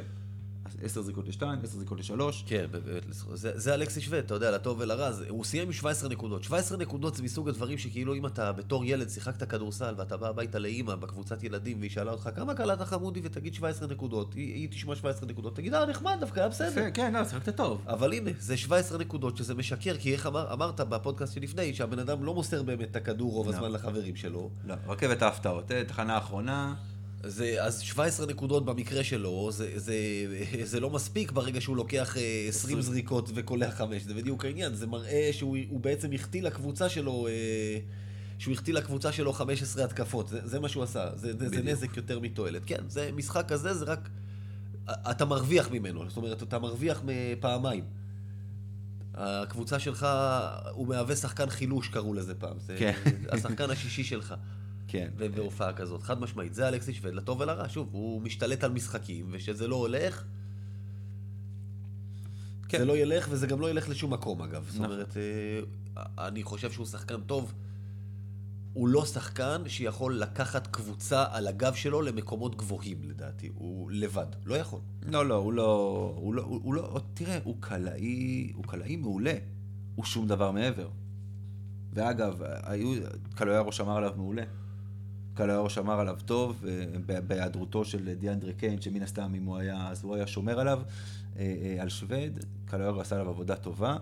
אז 10 זריקות ל-2, 10 זריקות ל-3. כן, באמת, זה, זה אלכסיס שווד, אתה יודע, לטוב ולרע, הוא סיים עם 17 נקודות. 17 נקודות זה מסוג הדברים שכאילו אם אתה בתור ילד שיחקת כדורסל ואתה בא הביתה לאימא בקבוצת ילדים והיא שאלה אותך כמה קלעת חמודי ותגיד 17 נקודות, היא, היא תשמע 17 נקודות, תגיד אה נחמד דווקא, היה בסדר. כן, לא, שיחקת טוב. אבל הנה, זה 17 נקודות שזה משקר, כי איך אמר, אמרת בפודקאסט שלפני, שהבן אדם לא מוסר באמת את הכדור רוב לא. הזמן לחברים שלו. לא, רכבת ההפתעות, אה, תחנה האחרונה. זה, אז 17 נקודות במקרה שלו, זה, זה, זה לא מספיק ברגע שהוא לוקח אה, 20 זריקות וקולע 5, זה בדיוק העניין, זה מראה שהוא הוא בעצם החטיא לקבוצה שלו, אה, שהוא החטיא לקבוצה שלו 15 התקפות, זה, זה מה שהוא עשה, זה, זה, זה. נזק יותר מתועלת. כן, זה משחק כזה, זה רק, אתה מרוויח ממנו, זאת אומרת, אתה מרוויח פעמיים. הקבוצה שלך, הוא מהווה שחקן חילוש, קראו לזה פעם. זה כן. השחקן השישי שלך. כן. ב- בהופעה כזאת, חד משמעית. זה אלכסיס שווד, לטוב ולרע. שוב, הוא משתלט על משחקים, וכשזה לא הולך, כן. זה לא ילך, וזה גם לא ילך לשום מקום, אגב. זאת נכון. אומרת, אה, אני חושב שהוא שחקן טוב. הוא לא שחקן שיכול לקחת קבוצה על הגב שלו למקומות גבוהים, לדעתי. הוא לבד. לא יכול. לא, לא, הוא לא... הוא לא... הוא לא... תראה, הוא קלעי... הוא קלעי מעולה. הוא שום דבר מעבר. ואגב, היו... קלויארו שמר עליו מעולה. קלויארו שמר עליו טוב, אה, בהיעדרותו של דיאנדרה קיין, שמן הסתם אם הוא היה... אז הוא היה שומר עליו, אה, אה, על שווד. קלויארו עשה עליו עבודה טובה.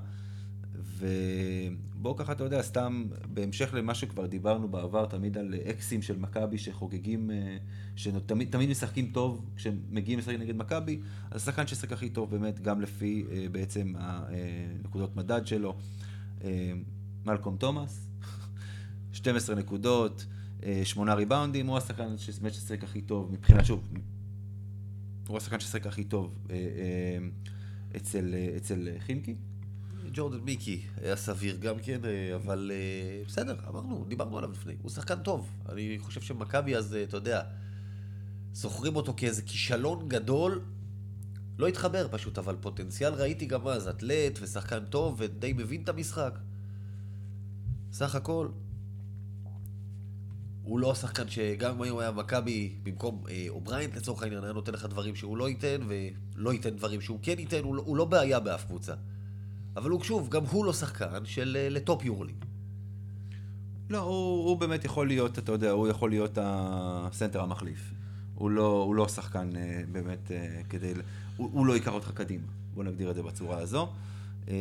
ובואו ככה, אתה יודע, סתם, בהמשך למה שכבר דיברנו בעבר, תמיד על אקסים של מכבי שחוגגים, שתמיד תמיד משחקים טוב כשהם מגיעים לשחק נגד מכבי, אז השחקן ששחק הכי טוב באמת, גם לפי בעצם הנקודות מדד שלו, מלקום תומאס, 12 נקודות, אה, 8 ריבאונדים, הוא השחקן שבאמת ששיחק הכי טוב, מבחינת, שוב, הוא השחקן ששיחק הכי טוב אה, אה, אצל, אצל חימקי. ג'ורדן מיקי היה סביר גם כן, אבל בסדר, אמרנו, דיברנו עליו לפני. הוא שחקן טוב. אני חושב שמכבי אז, אתה יודע, זוכרים אותו כאיזה כישלון גדול. לא התחבר פשוט, אבל פוטנציאל ראיתי גם אז, אתלט ושחקן טוב ודי מבין את המשחק. סך הכל, הוא לא שחקן שגם אם הוא היה מכבי במקום אה, אובריאנט לצורך העניין, היה נותן לך דברים שהוא לא ייתן, ולא ייתן דברים שהוא כן ייתן, הוא לא, הוא לא בעיה באף קבוצה. אבל הוא, שוב, גם הוא לא שחקן של אה, לטופ יורוליג. לא, הוא, הוא באמת יכול להיות, אתה יודע, הוא יכול להיות הסנטר המחליף. הוא לא, הוא לא שחקן אה, באמת אה, כדי... הוא, הוא לא ייקח אותך קדימה, בוא נגדיר את זה בצורה הזו. אה,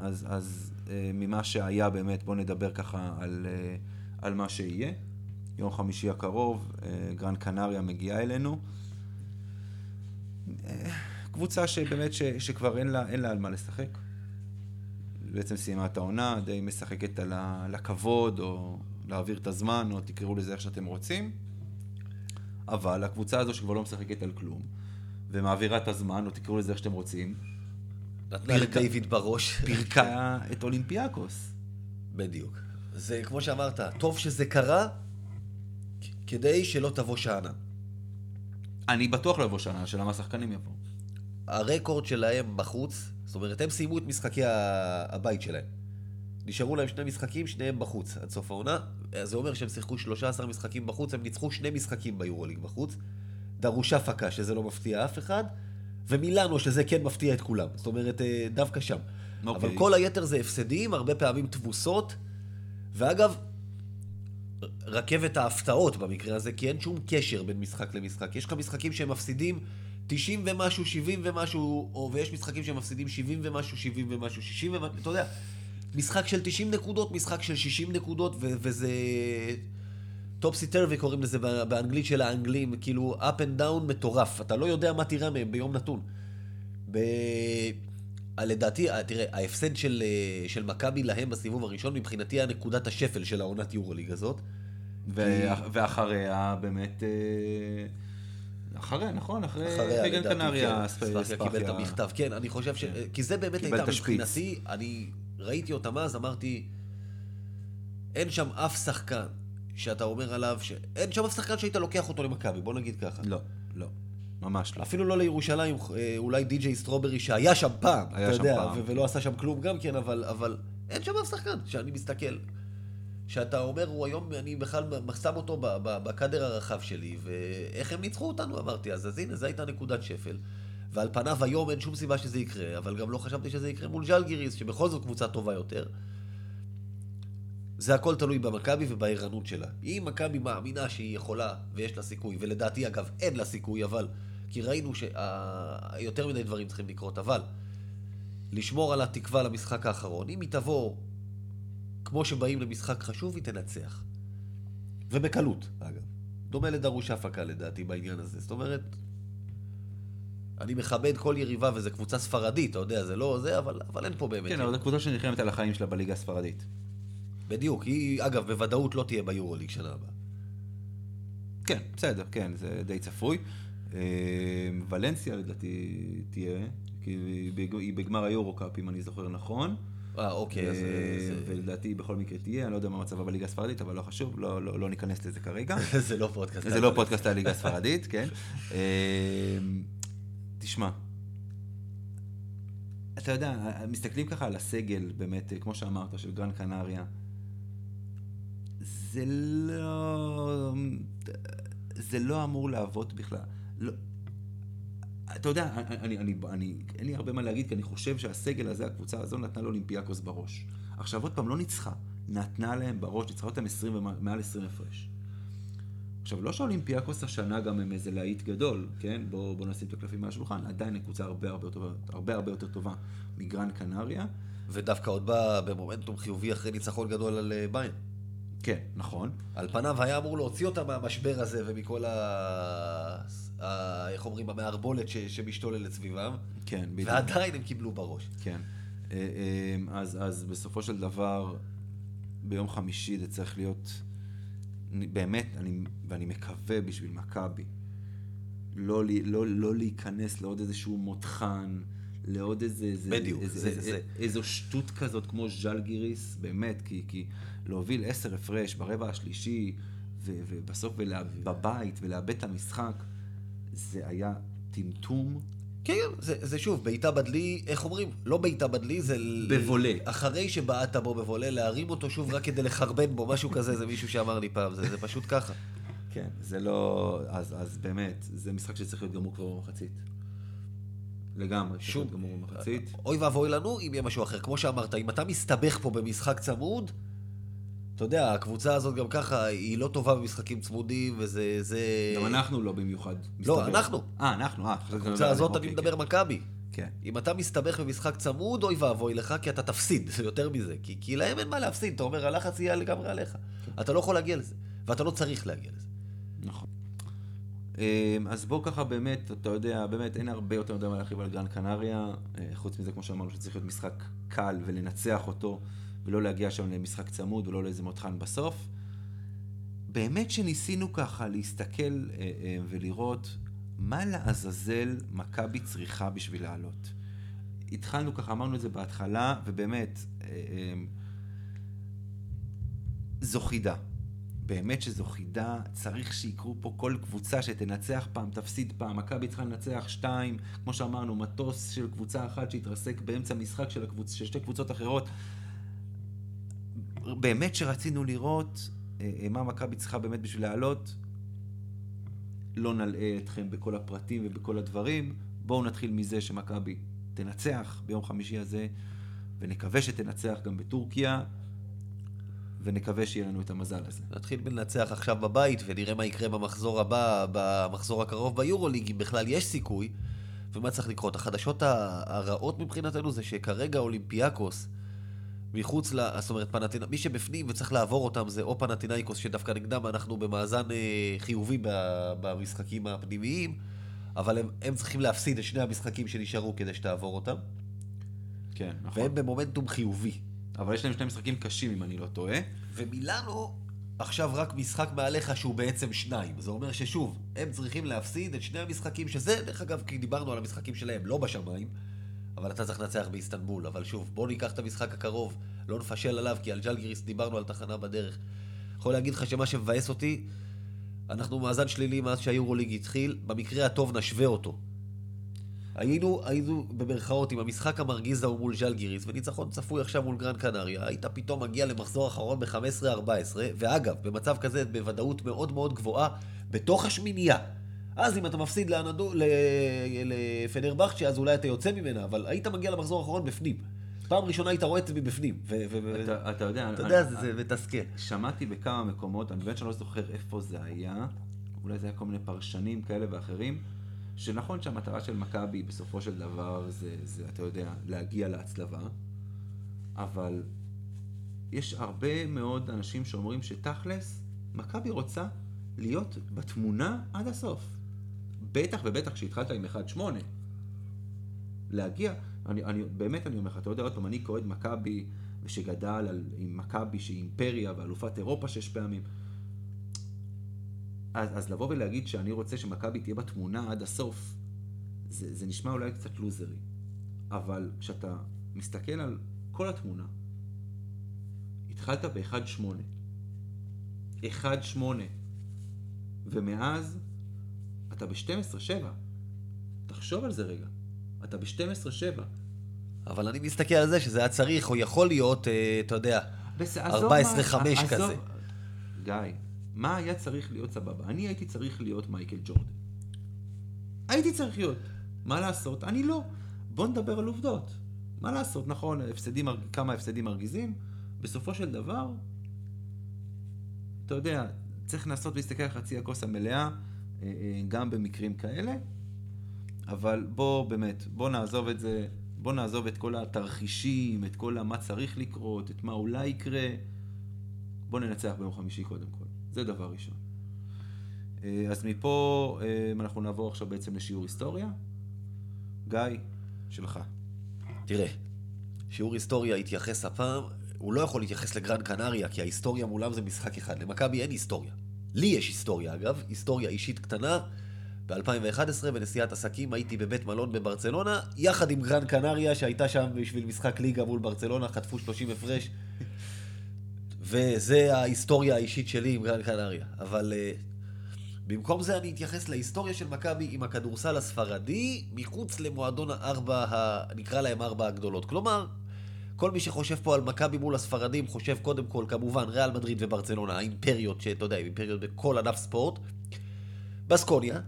אז, אז אה, ממה שהיה באמת, בוא נדבר ככה על, אה, על מה שיהיה. יום חמישי הקרוב, אה, גרן קנריה מגיעה אלינו. אה, קבוצה שבאמת, ש, שכבר אין לה, אין לה על מה לשחק. בעצם סיימה את העונה, די משחקת על ה- על הכבוד, או להעביר את הזמן, או תקראו לזה איך שאתם רוצים. אבל הקבוצה הזו שכבר לא משחקת על כלום, ומעבירה את הזמן, או תקראו לזה איך שאתם רוצים, נתנה לדיוויד בראש. פירקה את אולימפיאקוס. בדיוק. זה כמו שאמרת, טוב שזה קרה, כדי שלא תבוא שאנן. אני בטוח לא אבוא שנה, השאלה מה השחקנים יבואו. הרקורד שלהם בחוץ, זאת אומרת, הם סיימו את משחקי הבית שלהם. נשארו להם שני משחקים, שניהם בחוץ עד סוף העונה. זה אומר שהם שיחקו 13 משחקים בחוץ, הם ניצחו שני משחקים ביורוליג בחוץ. דרושה פקה, שזה לא מפתיע אף אחד, ומילאנו, שזה כן מפתיע את כולם. זאת אומרת, אה, דווקא שם. אוקיי. אבל כל היתר זה הפסדים, הרבה פעמים תבוסות. ואגב, רכבת ההפתעות במקרה הזה, כי אין שום קשר בין משחק למשחק. יש לך משחקים שהם מפסידים 90 ומשהו, 70 ומשהו, או ויש משחקים שהם מפסידים 70 ומשהו, 70 ומשהו, 60 ומשהו, אתה יודע, משחק של 90 נקודות, משחק של 60 נקודות, ו- וזה... טופסי טרווי קוראים לזה בא- באנגלית של האנגלים, כאילו up and down מטורף. אתה לא יודע מה תראה מהם ביום נתון. ב... אה, לדעתי, אה, תראה, ההפסד של, אה, של מכבי להם בסיבוב הראשון, מבחינתי היה נקודת השפל של העונת יורוליג הזאת. ו- ואחריה באמת... אחריה, נכון? אחרי לדעתי, קנריה, כן, ספאחיה קיבל את המכתב. כן, אני חושב ש... כי זה באמת הייתה. מבחינתי, אני ראיתי אותם אז, אמרתי, אין שם אף שחקן שאתה אומר עליו, ש... אין שם אף שחקן שהיית לוקח אותו למכבי, בוא נגיד ככה. לא, לא, ממש לא. אפילו לא לירושלים, אה, אולי די.ג'יי סטרוברי שהיה שם פעם, היה אתה שם יודע, פעם. ולא עשה שם כלום גם כן, אבל, אבל אין שם אף שחקן שאני מסתכל. שאתה אומר, הוא היום, אני בכלל שם אותו בקאדר הרחב שלי, ואיך הם ניצחו אותנו, אמרתי, אז, אז הנה, זו הייתה נקודת שפל. ועל פניו היום אין שום סיבה שזה יקרה, אבל גם לא חשבתי שזה יקרה מול ז'לגיריס, שבכל זאת קבוצה טובה יותר. זה הכל תלוי במכבי ובערנות שלה. אם מכבי מאמינה שהיא יכולה ויש לה סיכוי, ולדעתי אגב אין לה סיכוי, אבל... כי ראינו שיותר מדי דברים צריכים לקרות, אבל לשמור על התקווה למשחק האחרון. אם היא תבוא כמו שבאים למשחק חשוב, היא תנצח. ובקלות, אגב. דומה לדרוש הפקה לדעתי בעניין הזה. זאת אומרת, אני מכבד כל יריבה וזו קבוצה ספרדית, אתה יודע, זה לא זה, אבל, אבל אין פה באמת. כן, אבל זו קבוצה שנלחמת על החיים שלה בליגה הספרדית. בדיוק, היא אגב בוודאות לא תהיה ביורוליג שנה הבאה. כן, בסדר, כן, זה די צפוי. אה, ולנסיה לדעתי תהיה, כי היא בג- היא בגמר היורו-קאפ, אם אני זוכר נכון. אה, אוקיי, אז... אה, זה- ולדעתי בכל מקרה תהיה, אני לא יודע מה מצבה בליגה הספרדית, אבל לא חשוב, לא- לא לא ניכנס לזה כרגע. זה לא פודקאסט. זה לא פודקאסט הליגה הספרדית, כן. אה, תשמע, אתה יודע, מסתכלים ככה על הסגל, באמת, כמו שאמרת, של גרן קנריה. זה לא... זה לא אמור לעבוד בכלל. לא... אתה יודע, אני, אני, אני, אין לי הרבה מה להגיד, כי אני חושב שהסגל הזה, הקבוצה הזו, נתנה לאולימפיאקוס בראש. עכשיו, עוד פעם, לא ניצחה. נתנה להם בראש, ניצחה אותם 20 ומעל 20 הפרש. עכשיו, לא שאולימפיאקוס השנה גם הם איזה להיט גדול, כן? בואו בוא נשים את הקלפים מהשולחן. עדיין הם קבוצה הרבה הרבה, יותר, הרבה הרבה יותר טובה מגרן קנריה. ודווקא עוד בא במומנטום חיובי אחרי ניצחון גדול על אה, ביין. כן, נכון. על פניו היה אמור להוציא אותם מהמשבר הזה ומכל ה... איך אומרים, המערבולת ש... שמשתוללת סביבם, כן, בדיוק. ועדיין הם קיבלו בראש. כן. אה, אה, אז, אז בסופו של דבר, ביום חמישי זה צריך להיות, באמת, אני, ואני מקווה בשביל מכבי, לא, לא, לא להיכנס לעוד איזשהו מותחן, לעוד איזה, איזה, בדיוק, איזה, זה- איזה, זה- איזו שטות כזאת כמו ז'לגיריס, באמת, כי, כי להוביל עשר הפרש ברבע השלישי, ו, ובסוף ולה, בבית, ולאבד את המשחק, זה היה טמטום. כן, זה, זה שוב, בעיטה בדלי, איך אומרים? לא בעיטה בדלי, זה... בבולה. אחרי שבעטת בו בבולה, להרים אותו שוב רק כדי לחרבן בו, משהו כזה, זה מישהו שאמר לי פעם, זה, זה פשוט ככה. כן, זה לא... אז, אז באמת, זה משחק שצריך להיות גמור כבר במחצית. לגמרי, שוב, גמור במחצית. אוי ואבוי לנו אם יהיה משהו אחר. כמו שאמרת, אם אתה מסתבך פה במשחק צמוד, אתה יודע, הקבוצה הזאת גם ככה, היא לא טובה במשחקים צמודים, וזה... זה... גם אנחנו לא במיוחד. לא, מסתבר. אנחנו. אה, אנחנו, אה. הקבוצה הזאת, אני מדבר מכבי. כן. אם אתה מסתבך במשחק צמוד, אוי ואבוי לך, כי אתה תפסיד, זה יותר מזה. כי, כי להם אין מה להפסיד, אתה אומר, הלחץ יהיה לגמרי עליך. אתה לא יכול להגיע לזה, ואתה לא צריך להגיע לזה. נכון. אמ, אז בואו ככה באמת, אתה יודע, באמת אין הרבה יותר מדי מה להרחיב על גרן קנריה, אה, חוץ מזה, כמו שאמרנו, שצריך להיות משחק קל ולנצח אותו, ולא להגיע שם למשחק צמוד ולא לאיזה מותחן בסוף. באמת שניסינו ככה להסתכל אה, אה, ולראות מה לעזאזל מכבי צריכה בשביל לעלות. התחלנו ככה, אמרנו את זה בהתחלה, ובאמת, אה, אה, זו חידה. באמת שזו חידה, צריך שיקרו פה כל קבוצה שתנצח פעם, תפסיד פעם. מכבי צריכה לנצח שתיים, כמו שאמרנו, מטוס של קבוצה אחת שהתרסק באמצע משחק של, הקבוצ... של שתי קבוצות אחרות. באמת שרצינו לראות אה, אה, מה מכבי צריכה באמת בשביל לעלות. לא נלאה אתכם בכל הפרטים ובכל הדברים. בואו נתחיל מזה שמכבי תנצח ביום חמישי הזה, ונקווה שתנצח גם בטורקיה, ונקווה שיהיה לנו את המזל הזה. נתחיל בלנצח עכשיו בבית, ונראה מה יקרה במחזור הבא, במחזור הקרוב ביורוליג, אם בכלל יש סיכוי, ומה צריך לקרות. החדשות הרעות מבחינתנו זה שכרגע אולימפיאקוס, מחוץ ל... זאת אומרת, פנטינא... מי שבפנים וצריך לעבור אותם זה או פנטינאיקוס, שדווקא נגדם אנחנו במאזן אה, חיובי במשחקים הפנימיים, אבל הם, הם צריכים להפסיד את שני המשחקים שנשארו כדי שתעבור אותם, כן, נכון. והם במומנטום חיובי. אבל יש להם שני משחקים קשים, אם אני לא טועה. ומילאנו עכשיו רק משחק מעליך שהוא בעצם שניים. זה אומר ששוב, הם צריכים להפסיד את שני המשחקים, שזה, דרך אגב, כי דיברנו על המשחקים שלהם, לא בשמיים, אבל אתה צריך לנצח באיסטנבול. אבל שוב, בוא ניקח את המשחק הקרוב, לא נפשל עליו, כי על ג'לגיריס דיברנו על תחנה בדרך. יכול להגיד לך שמה שמבאס אותי, אנחנו מאזן שלילי מאז שהיורוליג התחיל, במקרה הטוב נשווה אותו. היינו, היינו במרכאות עם המשחק המרגיז ההוא מול ז'לגיריס, וניצחון צפוי עכשיו מול גרן קנריה, היית פתאום מגיע למחזור אחרון ב-15-14, ואגב, במצב כזה בוודאות מאוד מאוד גבוהה, בתוך השמינייה. אז אם אתה מפסיד לאנדו, לפנרבכצ'ה, אז אולי אתה יוצא ממנה, אבל היית מגיע למחזור האחרון בפנים. פעם ראשונה היית רואה את זה מבפנים. אתה, אתה יודע, אתה יודע, אני- זה- זה מתסכל. שמעתי בכמה מקומות, אני באמת שאני לא זוכר איפה זה היה, אולי זה היה כל מיני פרשנים כאלה ואחרים, שנכון שהמטרה של מכבי בסופו של דבר זה, זה, אתה יודע, להגיע להצלבה, אבל יש הרבה מאוד אנשים שאומרים שתכלס, מכבי רוצה להיות בתמונה עד הסוף. בטח ובטח כשהתחלת עם 1-8. להגיע, אני, אני, באמת אני אומר לך, אתה יודע, עוד פעם, אני כאוהד מכבי, ושגדל על, עם מכבי שהיא אימפריה ואלופת אירופה שש פעמים. אז, אז לבוא ולהגיד שאני רוצה שמכבי תהיה בתמונה עד הסוף, זה, זה נשמע אולי קצת לוזרי. אבל כשאתה מסתכל על כל התמונה, התחלת ב-1-8. 1-8. ומאז אתה ב-12-7. תחשוב על זה רגע. אתה ב-12-7. אבל אני מסתכל על זה שזה היה צריך, או יכול להיות, אה, אתה יודע, 14-5 כזה. גיא, מה היה צריך להיות סבבה? אני הייתי צריך להיות מייקל ג'ורדן. הייתי צריך להיות. מה לעשות? אני לא. בוא נדבר על עובדות. מה לעשות? נכון, הפסדים, כמה הפסדים מרגיזים. בסופו של דבר, אתה יודע, צריך לנסות להסתכל על חצי הכוס המלאה, אה, אה, גם במקרים כאלה. אבל בוא, באמת, בוא נעזוב את זה, בוא נעזוב את כל התרחישים, את כל מה צריך לקרות, את מה אולי יקרה. בוא ננצח ביום חמישי קודם כל. זה דבר ראשון. אה, אז מפה אה, אנחנו נעבור עכשיו בעצם לשיעור היסטוריה. גיא, שלך. תראה, שיעור היסטוריה התייחס הפעם, הוא לא יכול להתייחס לגרן קנריה, כי ההיסטוריה מולם זה משחק אחד. למכבי אין היסטוריה. לי יש היסטוריה, אגב, היסטוריה אישית קטנה. ב-2011 בנסיעת עסקים הייתי בבית מלון בברצלונה, יחד עם גרן קנריה שהייתה שם בשביל משחק ליגה מול ברצלונה, חטפו 30 הפרש. וזה ההיסטוריה האישית שלי עם גרן קנריה. אבל uh, במקום זה אני אתייחס להיסטוריה של מכבי עם הכדורסל הספרדי, מחוץ למועדון הארבע, ה... נקרא להם ארבע הגדולות. כלומר, כל מי שחושב פה על מכבי מול הספרדים, חושב קודם כל, כמובן, ריאל מדריד וברצלונה, האימפריות, שאתה יודע, אימפריות בכל ענף ספורט. בסקוניה,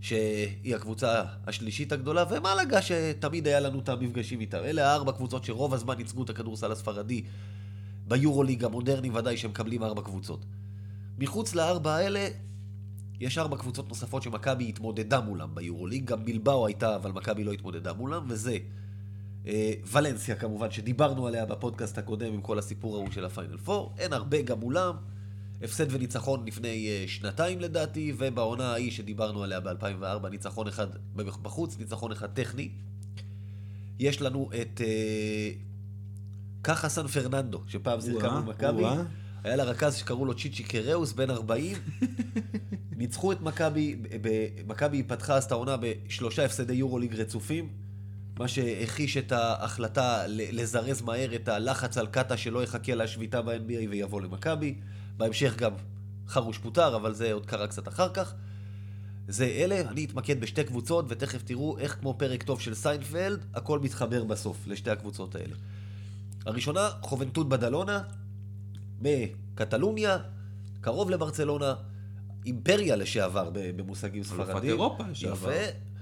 שהיא הקבוצה השלישית הגדולה, ומלאגה שתמיד היה לנו את המפגשים איתם. אלה הארבע קבוצות שרוב הזמן ייצגו את הכדורסל הספרדי. ביורוליג המודרני ודאי שמקבלים ארבע קבוצות. מחוץ לארבע האלה, יש ארבע קבוצות נוספות שמכבי התמודדה מולם ביורוליג, גם בלבאו הייתה, אבל מכבי לא התמודדה מולם, וזה ולנסיה כמובן, שדיברנו עליה בפודקאסט הקודם עם כל הסיפור ההוא של הפיינל פור, אין הרבה גם מולם, הפסד וניצחון לפני אה, שנתיים לדעתי, ובעונה ההיא שדיברנו עליה ב-2004, ניצחון אחד בחוץ, ניצחון אחד טכני. יש לנו את אה, קאחה סן פרננדו, שפעם שיחקה או-אה, מול מכבי. או-אה. היה לה רכז שקראו לו צ'יצ'י קראוס, בן 40. ניצחו את מכבי, מכבי פתחה אז את העונה בשלושה הפסדי יורוליג רצופים, מה שהחיש את ההחלטה לזרז מהר את הלחץ על קאטה שלא יחכה לשביתה ב-NBA ויבוא למכבי. בהמשך גם חרוש פוטר, אבל זה עוד קרה קצת אחר כך. זה אלה, אני אתמקד בשתי קבוצות, ותכף תראו איך כמו פרק טוב של סיינפלד, הכל מתחבר בסוף לשתי הקבוצות האלה. הראשונה, חובנטוד בדלונה, בקטלוניה, קרוב לברצלונה, אימפריה לשעבר במושגים אלופת ספרד. אירופה לשעבר. יפה.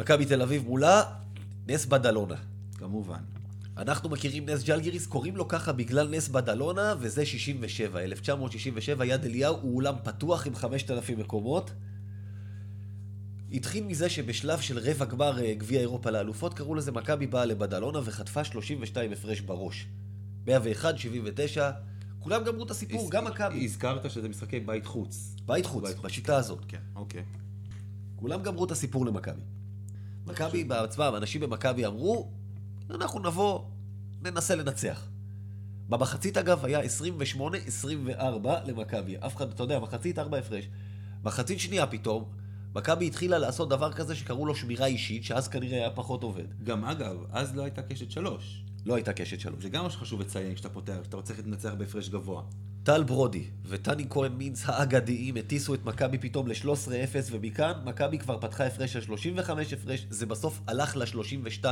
מכבי תל אביב מולה, נס בדלונה. כמובן. אנחנו מכירים נס ג'לגיריס, קוראים לו ככה בגלל נס בדלונה, וזה 67. 1967, יד אליהו הוא אולם פתוח עם 5,000 מקומות. התחיל מזה שבשלב של רבע גמר אה, גביע אירופה לאלופות, קראו לזה מכבי באה לבדלונה וחטפה 32 הפרש בראש. 101, 79, כולם גמרו את הסיפור, הז- גם מכבי. הזכרת שזה משחקי בית חוץ. בית חוץ, בית חוץ. בשיטה הזאת. כן, אוקיי. כולם גמרו את הסיפור למכבי. מכבי בעצמם, אנשים במכבי אמרו, אנחנו נבוא, ננסה לנצח. במחצית אגב היה 28-24 למכבי. אף אחד, אתה יודע, מחצית ארבע הפרש. מחצית שנייה פתאום, מכבי התחילה לעשות דבר כזה שקראו לו שמירה אישית, שאז כנראה היה פחות עובד. גם אגב, אז לא הייתה קשת שלוש. לא הייתה קשת שלוש. זה גם מה שחשוב לציין כשאתה פותח, כשאתה רוצה לנצח בהפרש גבוה. טל ברודי וטני כהן מינץ האגדיים הטיסו את מכבי פתאום ל-13-0, ומכאן מכבי כבר פתחה הפרש של 35 הפרש, זה בסוף הלך ל-32,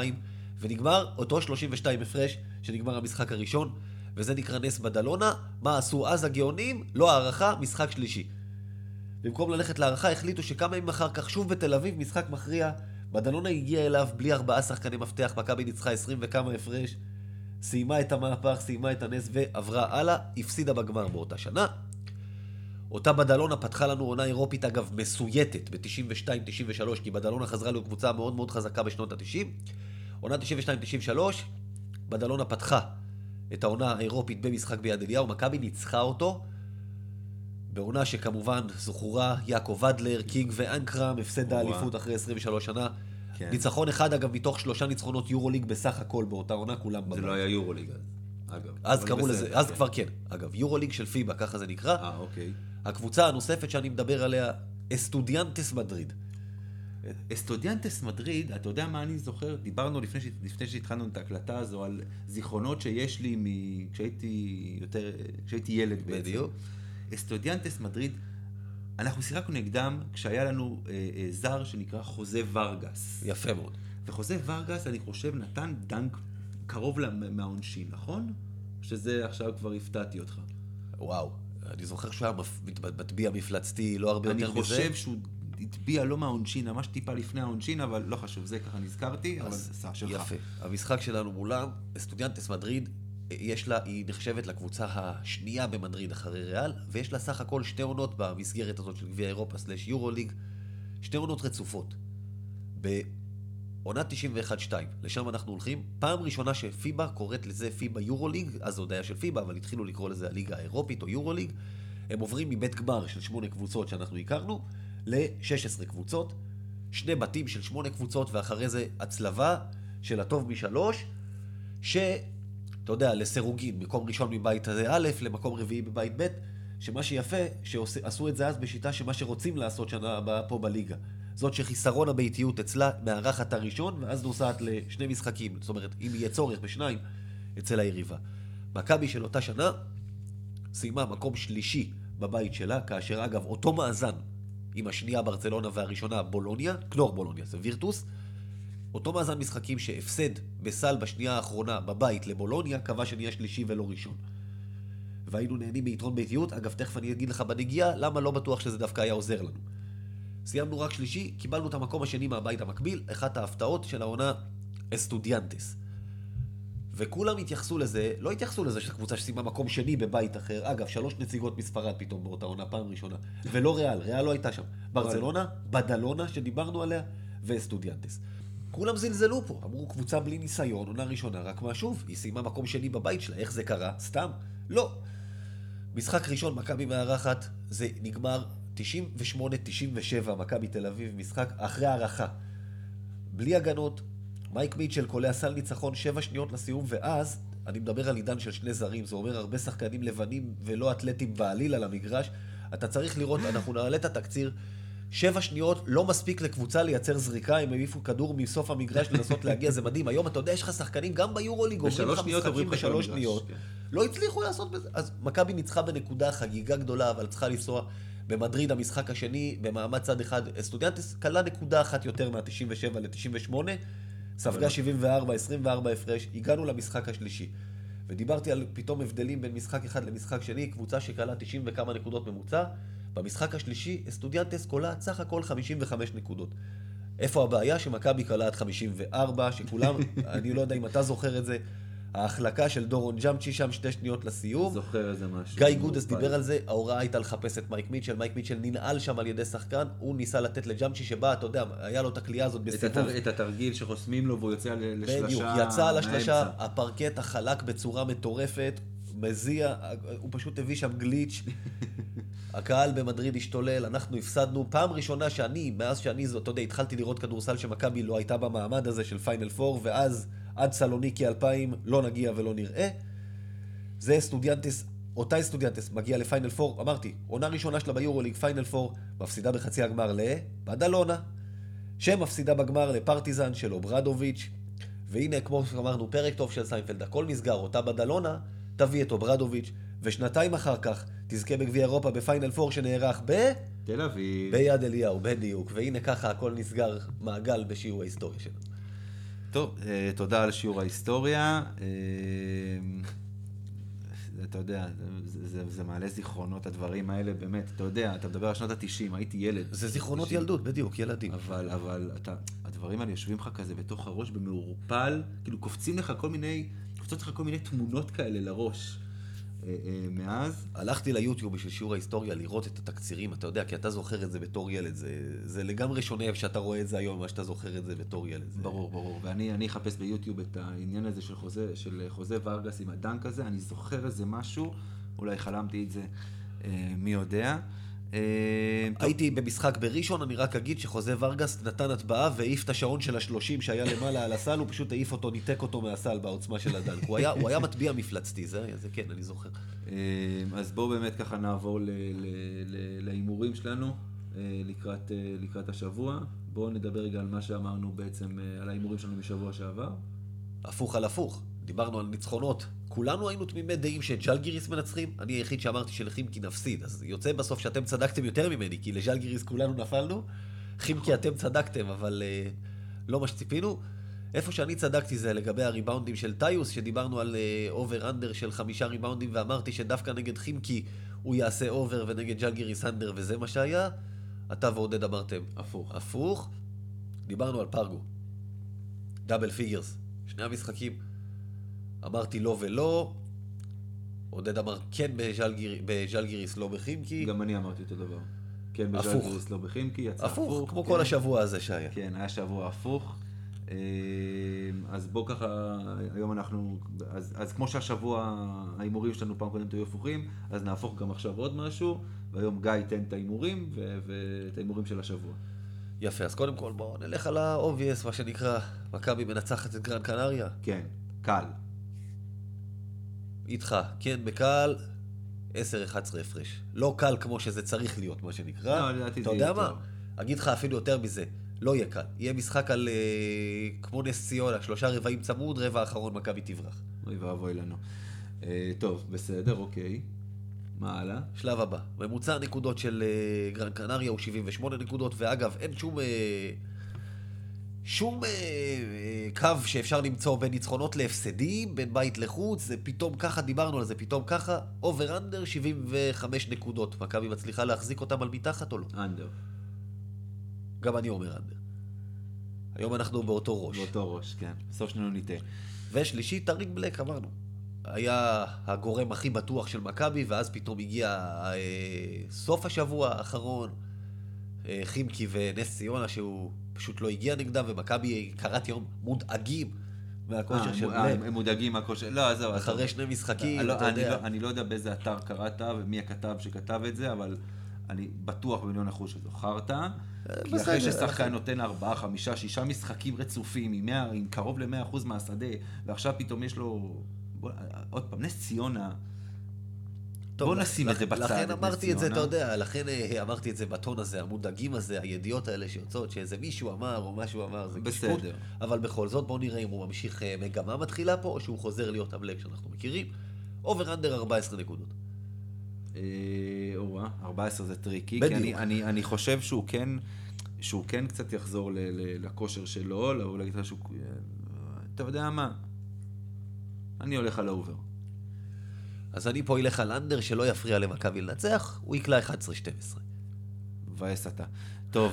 ונגמר אותו 32 הפרש שנגמר המשחק הראשון, וזה נקרא נס בדלונה. מה עשו אז הגאונים? לא הערכה, משחק שלישי. במקום ללכת להערכה, החליטו שכמה ימים אחר כך, שוב בתל אביב, משחק מכריע. בדלונה הגיע אליו בלי ארבעה שחקני מפתח, מכבי ניצחה 20 וכמה הפרש. סיימה את המהפך, סיימה את הנס ועברה הלאה, הפסידה בגמר באותה שנה. אותה בדלונה פתחה לנו עונה אירופית, אגב, מסויטת ב-92-93, כי בדלונה חזרה להיות קבוצה מאוד מאוד חזקה בשנות ה-90. עונה 92-93, בדלונה פתחה את העונה האירופית במשחק ביד אליהו, מכבי ניצחה אותו. בעונה שכמובן זכורה יעקב אדלר, קינג ואנקרם, הפסד האליפות אחרי 23 שנה. כן. ניצחון אחד, אגב, מתוך שלושה ניצחונות יורוליג בסך הכל באותה עונה, כולם זה בבית. לא היה יורוליג אז, אגב. אז קראו לזה, אז כן. כבר כן. אגב, יורוליג של פיבה, ככה זה נקרא. אה, אוקיי. הקבוצה הנוספת שאני מדבר עליה, אסטודיאנטס מדריד. אסטודיאנטס מדריד, אתה יודע מה אני זוכר? דיברנו לפני, ש... לפני שהתחלנו את ההקלטה הזו על זיכרונות שיש לי מ... כשהייתי יותר, כשהייתי ילד בעצם. בדיוק. אסטודיאנטס מדריד, אנחנו שיחקנו נגדם כשהיה לנו אה, אה, זר שנקרא חוזה ורגס. יפה מאוד. וחוזה ורגס, אני חושב, נתן דנק קרוב מהעונשין, נכון? שזה עכשיו כבר הפתעתי אותך. וואו, אני זוכר שהוא היה מטביע מפלצתי, לא הרבה אני יותר מזה. חושב שהוא הטביע לא מהעונשין, ממש טיפה לפני העונשין, אבל לא חשוב, זה ככה נזכרתי, אבל אז סע, שלך. יפה. המשחק שלנו מולם, סטודיאנטס מדריד, יש לה, היא נחשבת לקבוצה השנייה במדריד אחרי ריאל, ויש לה סך הכל שתי עונות במסגרת הזאת של גביע אירופה סלאש יורו ליג, שתי עונות רצופות. בעונת 91-2, לשם אנחנו הולכים, פעם ראשונה שפיבה קוראת לזה פיבה יורו ליג, אז זה עוד היה של פיבה, אבל התחילו לקרוא לזה הליגה האירופית או יורו ליג, הם עוברים מבית גמר של שמונה קבוצות שאנחנו הכרנו, ל-16 קבוצות, שני בתים של שמונה קבוצות, ואחרי זה הצלבה של הטוב משלוש, שאתה יודע, לסירוגין, מקום ראשון מבית א' למקום רביעי בבית ב', שמה שיפה, שעשו את זה אז בשיטה שמה שרוצים לעשות שנה הבאה פה בליגה. זאת שחיסרון הביתיות אצלה מארחת הראשון, ואז נוסעת לשני משחקים. זאת אומרת, אם יהיה צורך בשניים, אצל היריבה. מכבי של אותה שנה סיימה מקום שלישי בבית שלה, כאשר אגב, אותו מאזן עם השנייה ברצלונה והראשונה בולוניה, כלור בולוניה, זה וירטוס, אותו מאזן משחקים שהפסד בסל בשנייה האחרונה בבית לבולוניה, קבע שנהיה שלישי ולא ראשון. והיינו נהנים מיתרון ביתיות, אגב, תכף אני אגיד לך בנגיעה, למה לא בטוח שזה דווקא היה עוזר לנו. סיימנו רק שלישי, קיבלנו את המקום השני מהבית המקביל, אחת ההפתעות של העונה אסטודיאנטס. וכולם התייחסו לזה, לא התייחסו לזה שהקבוצה שסיימה מקום שני בבית אחר. אגב, שלוש נציגות מספרד פתאום באותה עונה, פעם ראשונה. ולא ריאל, ריאל לא הייתה שם. ברצלונה, בדלונה שדיברנו עליה, ואסטודיאנטס. כולם זלזלו פה, אמרו קבוצה בלי ניסיון, עונה ראשונה, רק מה שוב, היא סיימה מקום שני בבית שלה, איך זה קרה? סתם? לא. משחק ראשון, מכבי מארחת, זה נגמר 98-97, מכבי תל אביב, משחק אחרי הערכה. בלי הגנות, מייק מיטשל קולע סל ניצחון שבע שניות לסיום, ואז, אני מדבר על עידן של שני זרים, זה אומר הרבה שחקנים לבנים ולא אתלטים בעליל על המגרש. אתה צריך לראות, אנחנו נעלה את התקציר, שבע שניות לא מספיק לקבוצה לייצר זריקה, הם העיפו כדור מסוף המגרש לנסות להגיע, זה מדהים. היום אתה יודע, יש לך שחקנים, גם ביורוליג עוברים לך משחקים בשלוש שניות. כן. לא הצליחו לעשות בזה. אז מכבי ניצחה בנקודה, חגיגה גדולה, אבל צריכה לנסוע במדריד, המשחק השני, במעמד צד אחד. סטודיאנטס קלעה נקודה אחת יותר מה-97 ל-98, ספגה 74, 24 הפרש, הגענו למשחק השלישי. ודיברתי על פתאום הבדלים בין משחק אחד למשחק שני, קבוצה שקלעה 90 וכמה נקודות ממוצע. במשחק השלישי, אסטודיאנטס קולעת סך הכל 55 נקודות. איפה הבעיה? שמכבי קולעת 54, שכולם, אני לא יודע אם אתה זוכר את זה, ההחלקה של דורון ג'אמצ'י שם שתי שניות לסיום. זוכר איזה משהו. גיא גודס דיבר על זה, ההוראה הייתה לחפש את מייק מיטשל, מייק מיטשל ננעל שם על ידי שחקן, הוא ניסה לתת לג'אמצ'י שבא, אתה יודע, היה לו את הקליעה הזאת את, בסיבוב. התר... את התרגיל שחוסמים לו והוא יוצא ל- לשלושה בדיוק, יצא על מהאמצע. הפרקט החלק בצורה מטורפת, מזיע, הוא פשוט הביא שם גליץ'. הקהל במדריד השתולל, אנחנו הפסדנו. פעם ראשונה שאני, מאז שאני, אתה יודע, התחלתי לראות כדורסל שמכבי לא הייתה במעמד הזה של פיינל פור, ואז עד סלוניקי 2000 לא נגיע ולא נראה. זה סטודיאנטס, אותה סטודיאנטס מגיע לפיינל פור, אמרתי, עונה ראשונה שלה ביורוליג, פיינל פור, מפסידה בחצי הגמר לבדלונה, שמפסידה בגמר לפרטיזן של אוברדוביץ', והנה, כמו שאמרנו, פרק טוב של סיינפלד, הכל נסגר, אותה בדלונה, תביא את אוברדוביץ', ושנתיים אחר כך תזכה בגביע אירופה בפיינל פור שנערך ב... תל אביב. ביד אליהו, בדיוק. והנה ככה הכל נסגר מעגל בשיעור ההיסטוריה שלנו. טוב, אה, תודה על שיעור ההיסטוריה. אה, אתה יודע, זה, זה, זה מעלה זיכרונות, הדברים האלה, באמת, אתה יודע, אתה מדבר על שנות ה-90, הייתי ילד. זה זיכרונות 90. ילדות, בדיוק, ילדים. אבל, אבל אתה, הדברים האלה יושבים לך כזה בתוך הראש במעורפל, כאילו קופצים לך כל מיני, קופצות לך כל מיני תמונות כאלה לראש אה, אה, מאז. הלכתי ליוטיוב בשביל שיעור ההיסטוריה לראות את התקצירים, אתה יודע, כי אתה זוכר את זה בתור ילד, זה, זה לגמרי שונה שאתה רואה את זה היום, ממה שאתה זוכר את זה בתור ילד. זה... ברור, ברור. ואני אני אחפש ביוטיוב את העניין הזה של חוזה, של חוזה ורגס עם הדנק הזה, אני זוכר איזה משהו, אולי חלמתי את זה, אה, מי יודע. אה, הייתי במשחק בראשון, אני רק אגיד שחוזה ורגס נתן הטבעה והעיף את השעון של השלושים שהיה למעלה על הסל, הוא פשוט העיף אותו, ניתק אותו מהסל בעוצמה של הדנק. הוא היה, מטביע מפלצתי, זה, זה כן, אני זוכר. אה, אז בואו באמת ככה נעבור להימורים שלנו אה, לקראת, השבוע. בואו נדבר רגע על מה שאמרנו בעצם, על ההימורים שלנו משבוע שעבר. הפוך על הפוך, דיברנו על ניצחונות. כולנו היינו תמימי דעים שג'לגיריס מנצחים, אני היחיד שאמרתי שלחימקי נפסיד, אז יוצא בסוף שאתם צדקתם יותר ממני, כי לג'לגיריס כולנו נפלנו, חימקי אתם צדקתם, אבל אה, לא מה שציפינו. איפה שאני צדקתי זה לגבי הריבאונדים של טיוס, שדיברנו על over under של חמישה ריבאונדים, ואמרתי שדווקא נגד חימקי הוא יעשה over ונגד ג'לגיריס under, וזה מה שהיה. אתה ועודד אמרתם הפוך. הפוך. דיברנו על פרגו. double figures. שני המשחקים. אמרתי לא ולא. עודד אמר כן בז'לגיר, בז'לגיריס, לא בחימקי. גם אני אמרתי אותו דבר. כן. בז'לגיריס, לא בחימקי, יצא הפוך. הפוך, כמו כן. כל השבוע הזה שהיה. כן, היה שבוע הפוך. אה, אז בואו ככה, היום אנחנו, אז, אז כמו שהשבוע ההימורים שלנו פעם קודמת היו הפוכים, אז נהפוך גם עכשיו עוד משהו, והיום גיא ייתן את ההימורים ואת ההימורים של השבוע. יפה, אז קודם כל בואו נלך על ה-obvious, מה שנקרא, מכבי מנצחת את גרן קנריה. כן, קל. איתך, כן, בקהל, 10-11 הפרש. לא קל כמו שזה צריך להיות, מה שנקרא. לא, לדעתי אתה זה יודע יהיה מה? טוב. אגיד לך אפילו יותר מזה, לא יהיה קל. יהיה משחק על... אה, כמו נס ציונה, שלושה רבעים צמוד, רבע האחרון מכבי תברח. אוי ואבוי לנו. אה, טוב, בסדר, אוקיי. מה הלאה? שלב הבא. ממוצע הנקודות של אה, גרן קנריה הוא 78 נקודות, ואגב, אין שום... אה, שום אה, אה, קו שאפשר למצוא בין ניצחונות להפסדים, בין בית לחוץ, זה פתאום ככה, דיברנו על זה, פתאום ככה, over under 75 נקודות. מכבי מצליחה להחזיק אותם על מתחת או לא? under. גם אני אומר under. היום אנחנו באותו ראש. באותו ראש, כן. בסוף שנינו ניטה. ושלישי, טאריק בלק, אמרנו. היה הגורם הכי בטוח של מכבי, ואז פתאום הגיע אה, סוף השבוע האחרון, חימקי ונס ציונה, שהוא פשוט לא הגיע נגדם, ומכבי, קראתי היום, מודאגים מהכושר אה, של אה, בלק. הם מודאגים מהכושר. לא, עזוב. אחרי. שני משחקים, לא- אתה יודע. לא- אני לא יודע באיזה אתר קראת ומי הכתב שכתב את זה, אבל אני בטוח במיליון אחוז שזו חרטא. כי בסדר, אחרי ששחקן נותן ארבעה, חמישה, שישה משחקים רצופים עם, 100, עם קרוב ל-100% מהשדה, ועכשיו פתאום יש לו... בוא, עוד פעם, נס ציונה, טוב, בוא נשים את זה בצד, לכן אמרתי את זה, אתה. יודע, לכן אה, אמרתי את זה בטון הזה, המודאגים הזה, הידיעות האלה שיוצאות, שאיזה מישהו אמר או משהו אמר, זה בסדר. קשקוש. אבל בכל זאת, בואו נראה אם הוא ממשיך אה, מגמה מתחילה פה, או שהוא חוזר להיות הבלק שאנחנו מכירים. over under 14 נקודות. אה, או-אה, 14 זה tricky, בדיוק. כי אני, אני, אני חושב שהוא כן, שהוא כן קצת יחזור ל, ל, לכושר שלו, להגיד לך שהוא... אה, אתה יודע מה? אני הולך על ה over. אז אני פה אלך על under שלא יפריע למכבי לנצח, הוא יקלע 11-12. מבאס אתה. טוב,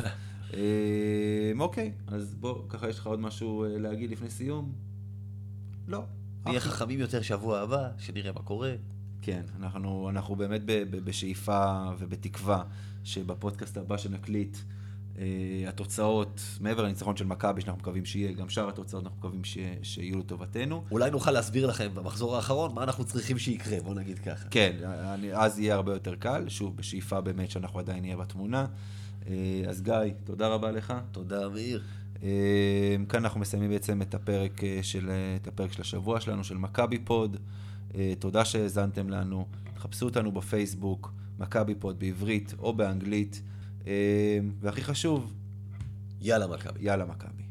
אה, אוקיי, אז בוא, ככה יש לך עוד משהו אה, להגיד לפני סיום? לא. נהיה. חכמים יותר שבוע הבא, שנראה מה קורה. כן, אנחנו, אנחנו באמת ב, ב, בשאיפה ובתקווה שבפודקאסט הבא שנקליט, התוצאות, מעבר לניצחון של מכבי, שאנחנו מקווים שיהיה, גם שאר התוצאות אנחנו מקווים ש, שיהיו לטובתנו. אולי נוכל להסביר לכם במחזור האחרון מה אנחנו צריכים שיקרה, בוא נגיד ככה. כן, אני, אז יהיה הרבה יותר קל, שוב, בשאיפה באמת שאנחנו עדיין נהיה בתמונה. אה, אז גיא, תודה רבה לך. תודה, מאיר. אה, כאן אנחנו מסיימים בעצם את הפרק אה, של, אה, את הפרק של השבוע שלנו, של מכבי פוד. אה, תודה שהאזנתם לנו. תחפשו אותנו בפייסבוק, מכבי פוד בעברית או באנגלית. אה, והכי חשוב, יאללה, מכבי. יאללה מכבי.